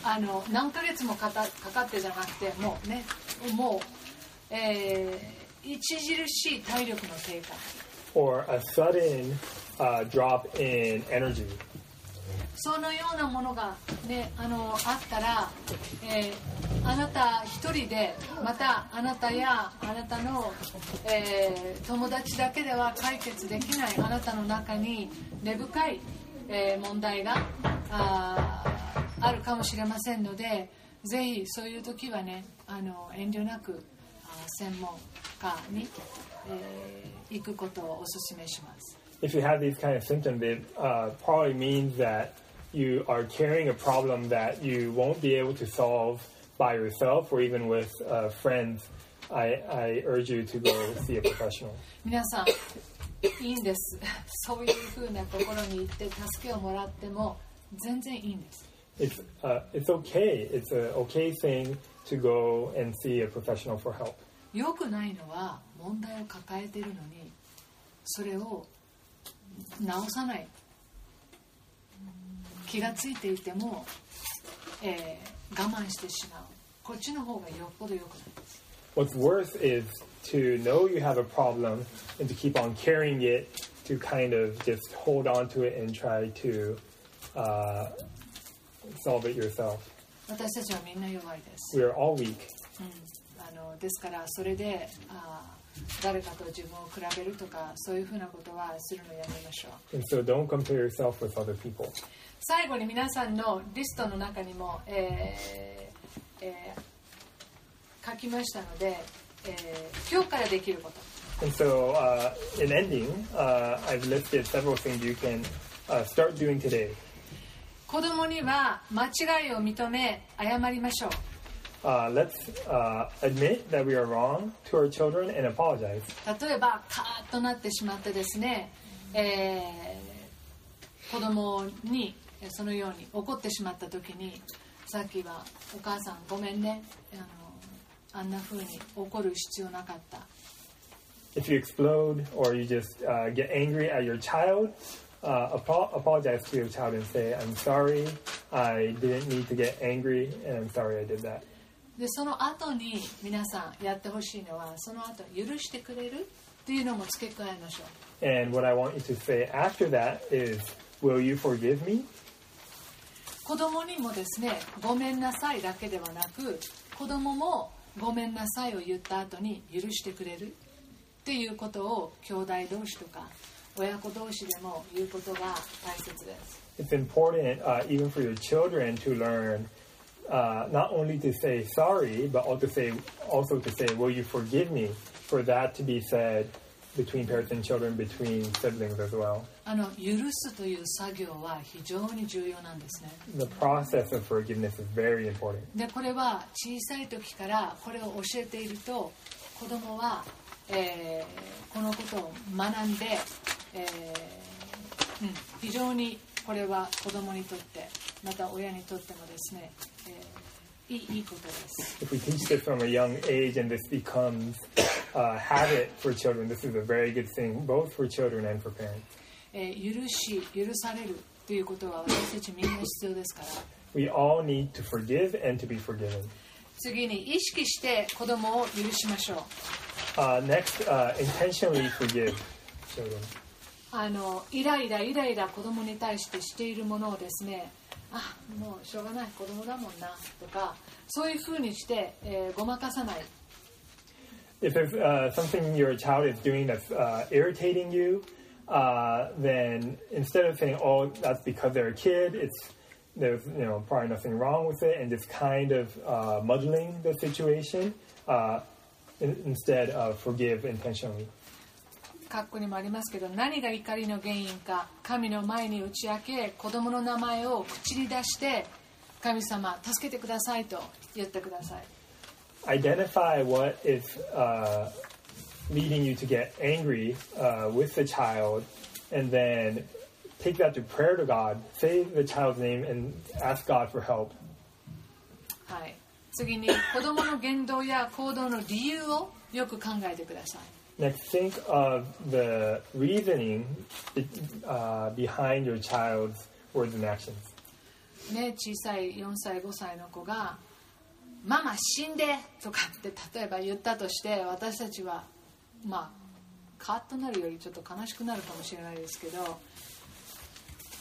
あの何ヶ月もかかかかってじゃなくてもうねもう、えー著しい体力の低下 or a sudden uh, drop in energy. そのようなものが、ね、あのあったら、えーあなた一人でまたあなたやあなたの、えー友達だけでは解決できないあなたの中に根深い、えー問題がああるかもしれませんのでぜひそういう時はねあの遠慮なくあー専門家に、えー行くことをお勧めします。If you have these kind of symptoms, it uh, probably means that you are carrying a problem that you won't be able to solve by yourself or even with uh, friends. I, I urge you to go see a professional. 皆さんいいんですそういうふうなところに行って助けをもらっても全然いいんです It's, uh, it's okay. It's an okay thing to go and see a professional for help. 良くないのは問題を抱えているのにそれを直さない 気がついていても、えー我慢してしまうこっちの方がよっぽど良くないです What's worse is to know you have a problem and to keep on carrying it, to kind of just hold on to it and try to uh, solve it yourself. 私たちはみんな弱いです We are all weak. あのですからそれであー誰かと自分を比べるとかそういうふうなことはするのやめましょう And so don't compare yourself with other people. 最後に皆さんのリストの中にも、えーえー書きましたので、えー今日からできること And so, uh, in ending, uh, I've listed several things you can uh, start doing today. 子供には間違いを認め謝りましょう Uh, let's uh, admit that we are wrong to our children and apologize. 例えば、カーッとなってしまってですね、えー、子供にそのように怒ってしまった時に、さっきはお母さんごめんね、あのあんな風に怒る必要なかった。If you explode or you just、uh, get angry at your child, uh, ap apologize to your child and say, I'm sorry, I didn't need to get angry, and I'm sorry I did that. でその後に皆さんやってほしいのはその後許してくれるっていうのも付け加えましょう And what I want you to say after that is, Will you forgive me? 子供にもですねごめんなさいだけではなく子供もごめんなさいを言った後に許してくれるっていうことを兄弟同士とか親子同士でも言うことが大切です It's important, uh, even for your children, to learn uh, not only to say sorry, but also say also to say, "Will you forgive me?" For that to be said between parents and children, between siblings as well. あの許すという作業は非常に重要なんですね The process of forgiveness is very important. でこれは小さい時からこれを教えていると子供は、えーこのことを学んで、えーうん、非常に これは子供にとってまた親にとってもですね、えーいいことです If we teach this from a young age and this becomes a habit for children, this is a very good thing, both for children and for parents. えー許し許されるということは私たちみんな必要ですから We all need to forgive and to be forgiven. 次に意識して子供を許しましょう Uh, next, uh, intentionally forgive children. あのイライライライラ子供に対してしているものをですねあもうしょうがない子供だもんなとかそういうふうにして、えーごまかさない If there's uh, something your child is doing that's uh, irritating you, uh, then instead of saying, "Oh, that's because they're a kid," it's there's you know probably nothing wrong with it, and just kind of uh, muddling the situation. Uh, in, instead of forgive intentionally. 括弧にもありますけど何が怒りの原因か神の前に打ち明け子供の名前を口に出して神様助けてくださいと言ってください Identify what is uh, leading you to get angry uh, with the child, and then take that to prayer to God. Say the child's name and ask God for help. はい、次に子供の言動や行動の理由をよく考えてください Next, think of the reasoning uh, behind your child's words and actions. ね、小さい4歳5歳の子が「ママ死んで!」とかって例えば言ったとして私たちはまあカーッとなるよりちょっと悲しくなるかもしれないですけど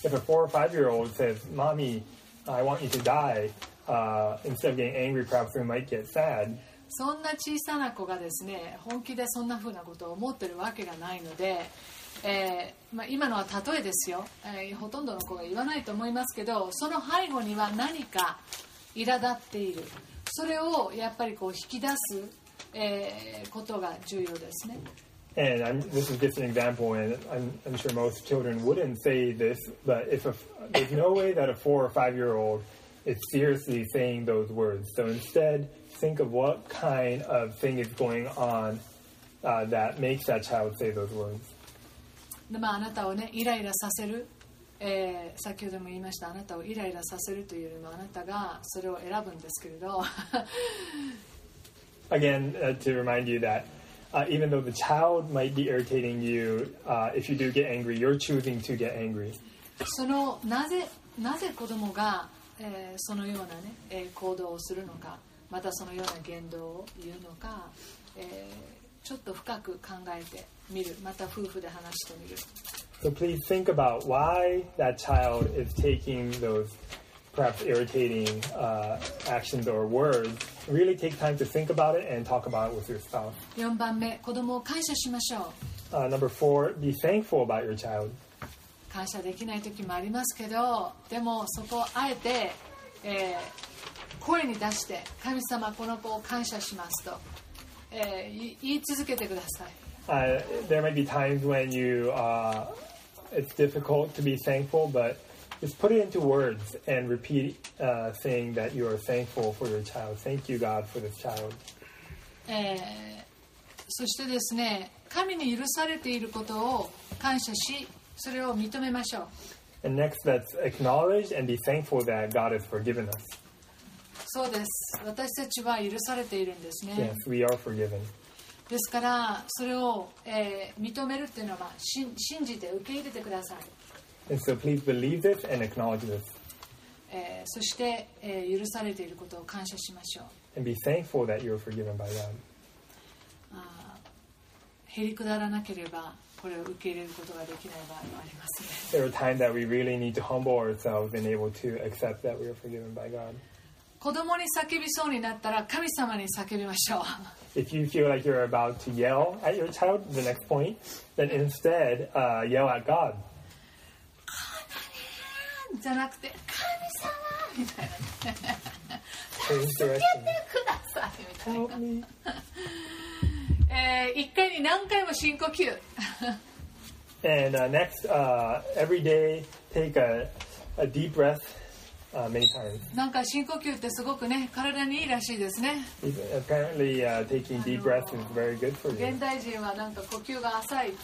If a four or five year old says, Mommy, I want you to die, uh, instead of getting angry, perhaps we might get sad. そんな小さな子がですね本気でそんな風なことを思ってるわけがないので、えーまあ、今のは例えですよ、えーほとんどの子が言わないと思いますけどその背後には何か苛立っているそれをやっぱりこう引き出す、えーことが重要ですね。And I'm, this is just an example, and I'm, I'm sure most children wouldn't say this, but if a, there's no way that a four or five year old is seriously saying those words. So instead, think of what kind of thing is going on uh, that makes that child say those words. でまあ、あなたをねイライラさせる、えー先ほども言いましたあなたをイライラさせるというよりもあなたがそれを選ぶんですけれど Again, uh, to remind you that uh, even though the child might be irritating you, uh, if you do get angry, you're choosing to get angry. そのなぜなぜ子供が、 えーそのような、ねえー行動をするのかまたそのような言動を言うのか、えーちょっと深く考えてみるまた夫婦で話してみる So please think about why that child is taking those perhaps irritating uh, actions or words. Really take time to think about it and talk about it with your spouse. 4番目子供を感謝しましょう Uh, number four, be thankful about your child. 感謝できない時もありますけどでもそこをあえて、えー声に出して神様この子を感謝しますと、えーい言い続けてください Uh, there might be times when you uh, it's difficult to be thankful, but just put it into words and repeat uh, saying that you are thankful for your child. Thank you, God, for this child. えーそしてですね神に許されていることを感謝しそれを認めましょう And next, let's acknowledge and be thankful that God has forgiven us. そうです私たちは許されているんですね Yes, we are forgiven. ですからそれを、えー認めるっていうのは信信じて受け入れてください And so please believe this and acknowledge this. えーそして、えー許されていることを感謝しましょう And be thankful that you are forgiven by God. へりくだらなければ これを受け入れることができない場合もありますね There are times that we really need to humble ourselves and able to accept that we are forgiven by God. 子供に叫びそうになったら神様に叫びましょう If you feel like you're about to yell at your child, the next point, then instead uh, yell at God. じゃなくて神様みたいなね change direction. くださいみたい Help な、 me. えー、1回に何回も深呼吸 And uh, next, uh, every day, take a, a deep breath uh, many times. なんか深呼吸ってすごくね体にいいらしいですね Apparently, uh, taking deep breaths is very good for you. 現代人はなんか呼吸が浅いって、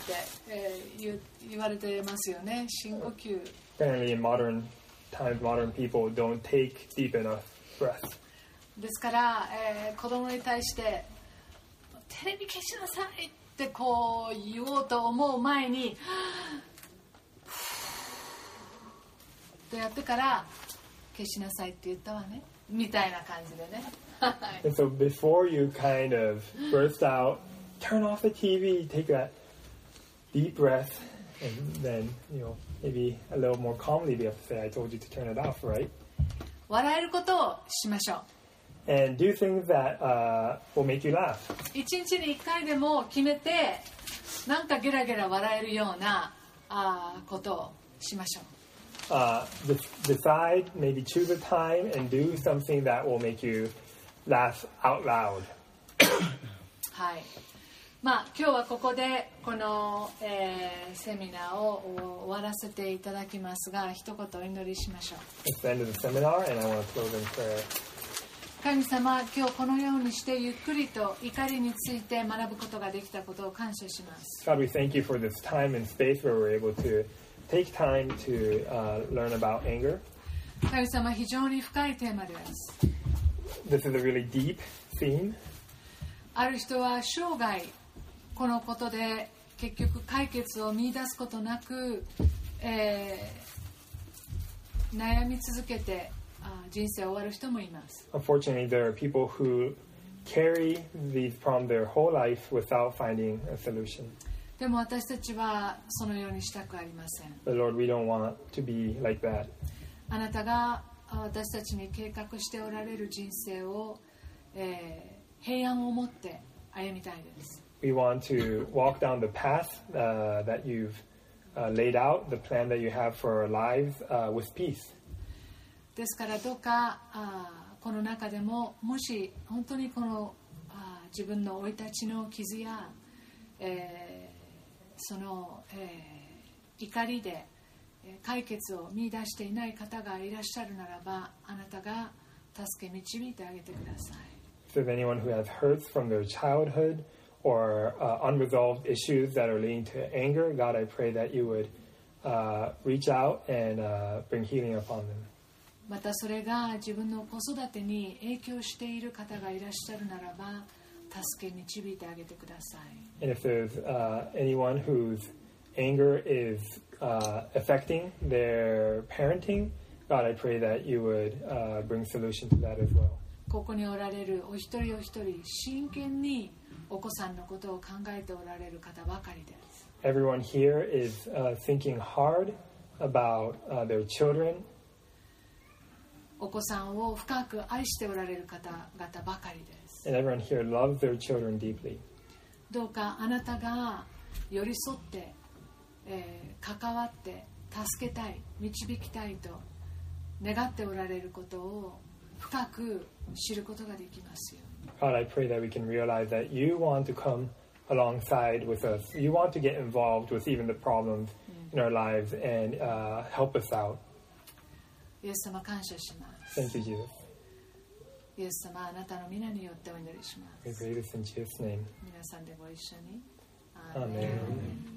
えー言う言われてますよね深呼吸 Apparently, in modern times, modern people don't take deep enough breaths. ですから、えー子供に対して「テレビ消しなさい」ってこう言おうと思う前に「とやってから消しなさいって言ったわねみたいな感じでねはい And so, before you kind of burst out, turn off the TV, take that deep breath, and then, you know, maybe a little more calmly be able to say, I told you to turn it off, right? 笑えることをしましょう And do things that uh, will make you laugh. 一日に一回でも決めてなんかゲラゲラ笑えるようなあーことをしましょう Uh, de- decide, maybe choose a time and do something that will make you laugh out loud. はいまあ今日はここでこの、えーセミナーを終わらせていただきますが一言お祈りしましょう It's the end of the seminar, and I want to close in prayer. 神様今日このようにしてゆっくりと怒りについて学ぶことができたことを感謝します God, we thank you for this time and space where we're able to take time to uh, learn about anger. 神様非常に深いテーマです This is a really deep theme. ある人は生涯このことで結局解決を見出すことなく、えー悩み続けてあ 人生を終わる人もいます Unfortunately, there are people who carry these problems their whole life without finding a solution. でも私たちはそのようにしたくありません But Lord, we don't want to be like that. あなたがあ私たちに計画しておられる人生を、えー平安を持って歩みたいです We want to walk down the path uh, that you've uh, laid out, the plan that you have for our lives uh, with peace. ですからどうかあこの中でももし本当にこのあ自分の生い立ちの傷や、えーその、えー怒りでえー解決を見出していない方がいらっしゃるならばあなたが助け導いてあげてください If there's anyone who has hurts from their childhood or uh, unresolved issues that are leading to anger, God, I pray that you would uh, reach out and uh, bring healing upon them. またそれが自分の子育てに影響している方がいらっしゃるならば助け導いてあげてください And if there's uh, anyone whose anger is uh, affecting their parenting, God, I pray that you would uh, bring solution to that as well. ここにおられるお一人お一人真剣にお子さんのことを考えておられる方ばかりです Everyone here is uh, thinking hard about uh, their children お子さんを深く愛しておられる方々ばかりです and everyone here loves their children deeply. どうかあなたが寄り添って、えー関わって助けたい導きたいと願っておられることを深く知ることができますよ God, I pray that we can realize that you want to come alongside with us. You want to get involved with even the problems in our lives and uh, help us out. イエス様感謝します。Thank you, Jesus. イエス様あなたの皆によってお祈りしま We す pray this in Jesus' name. 皆さんでご一緒に。アーメン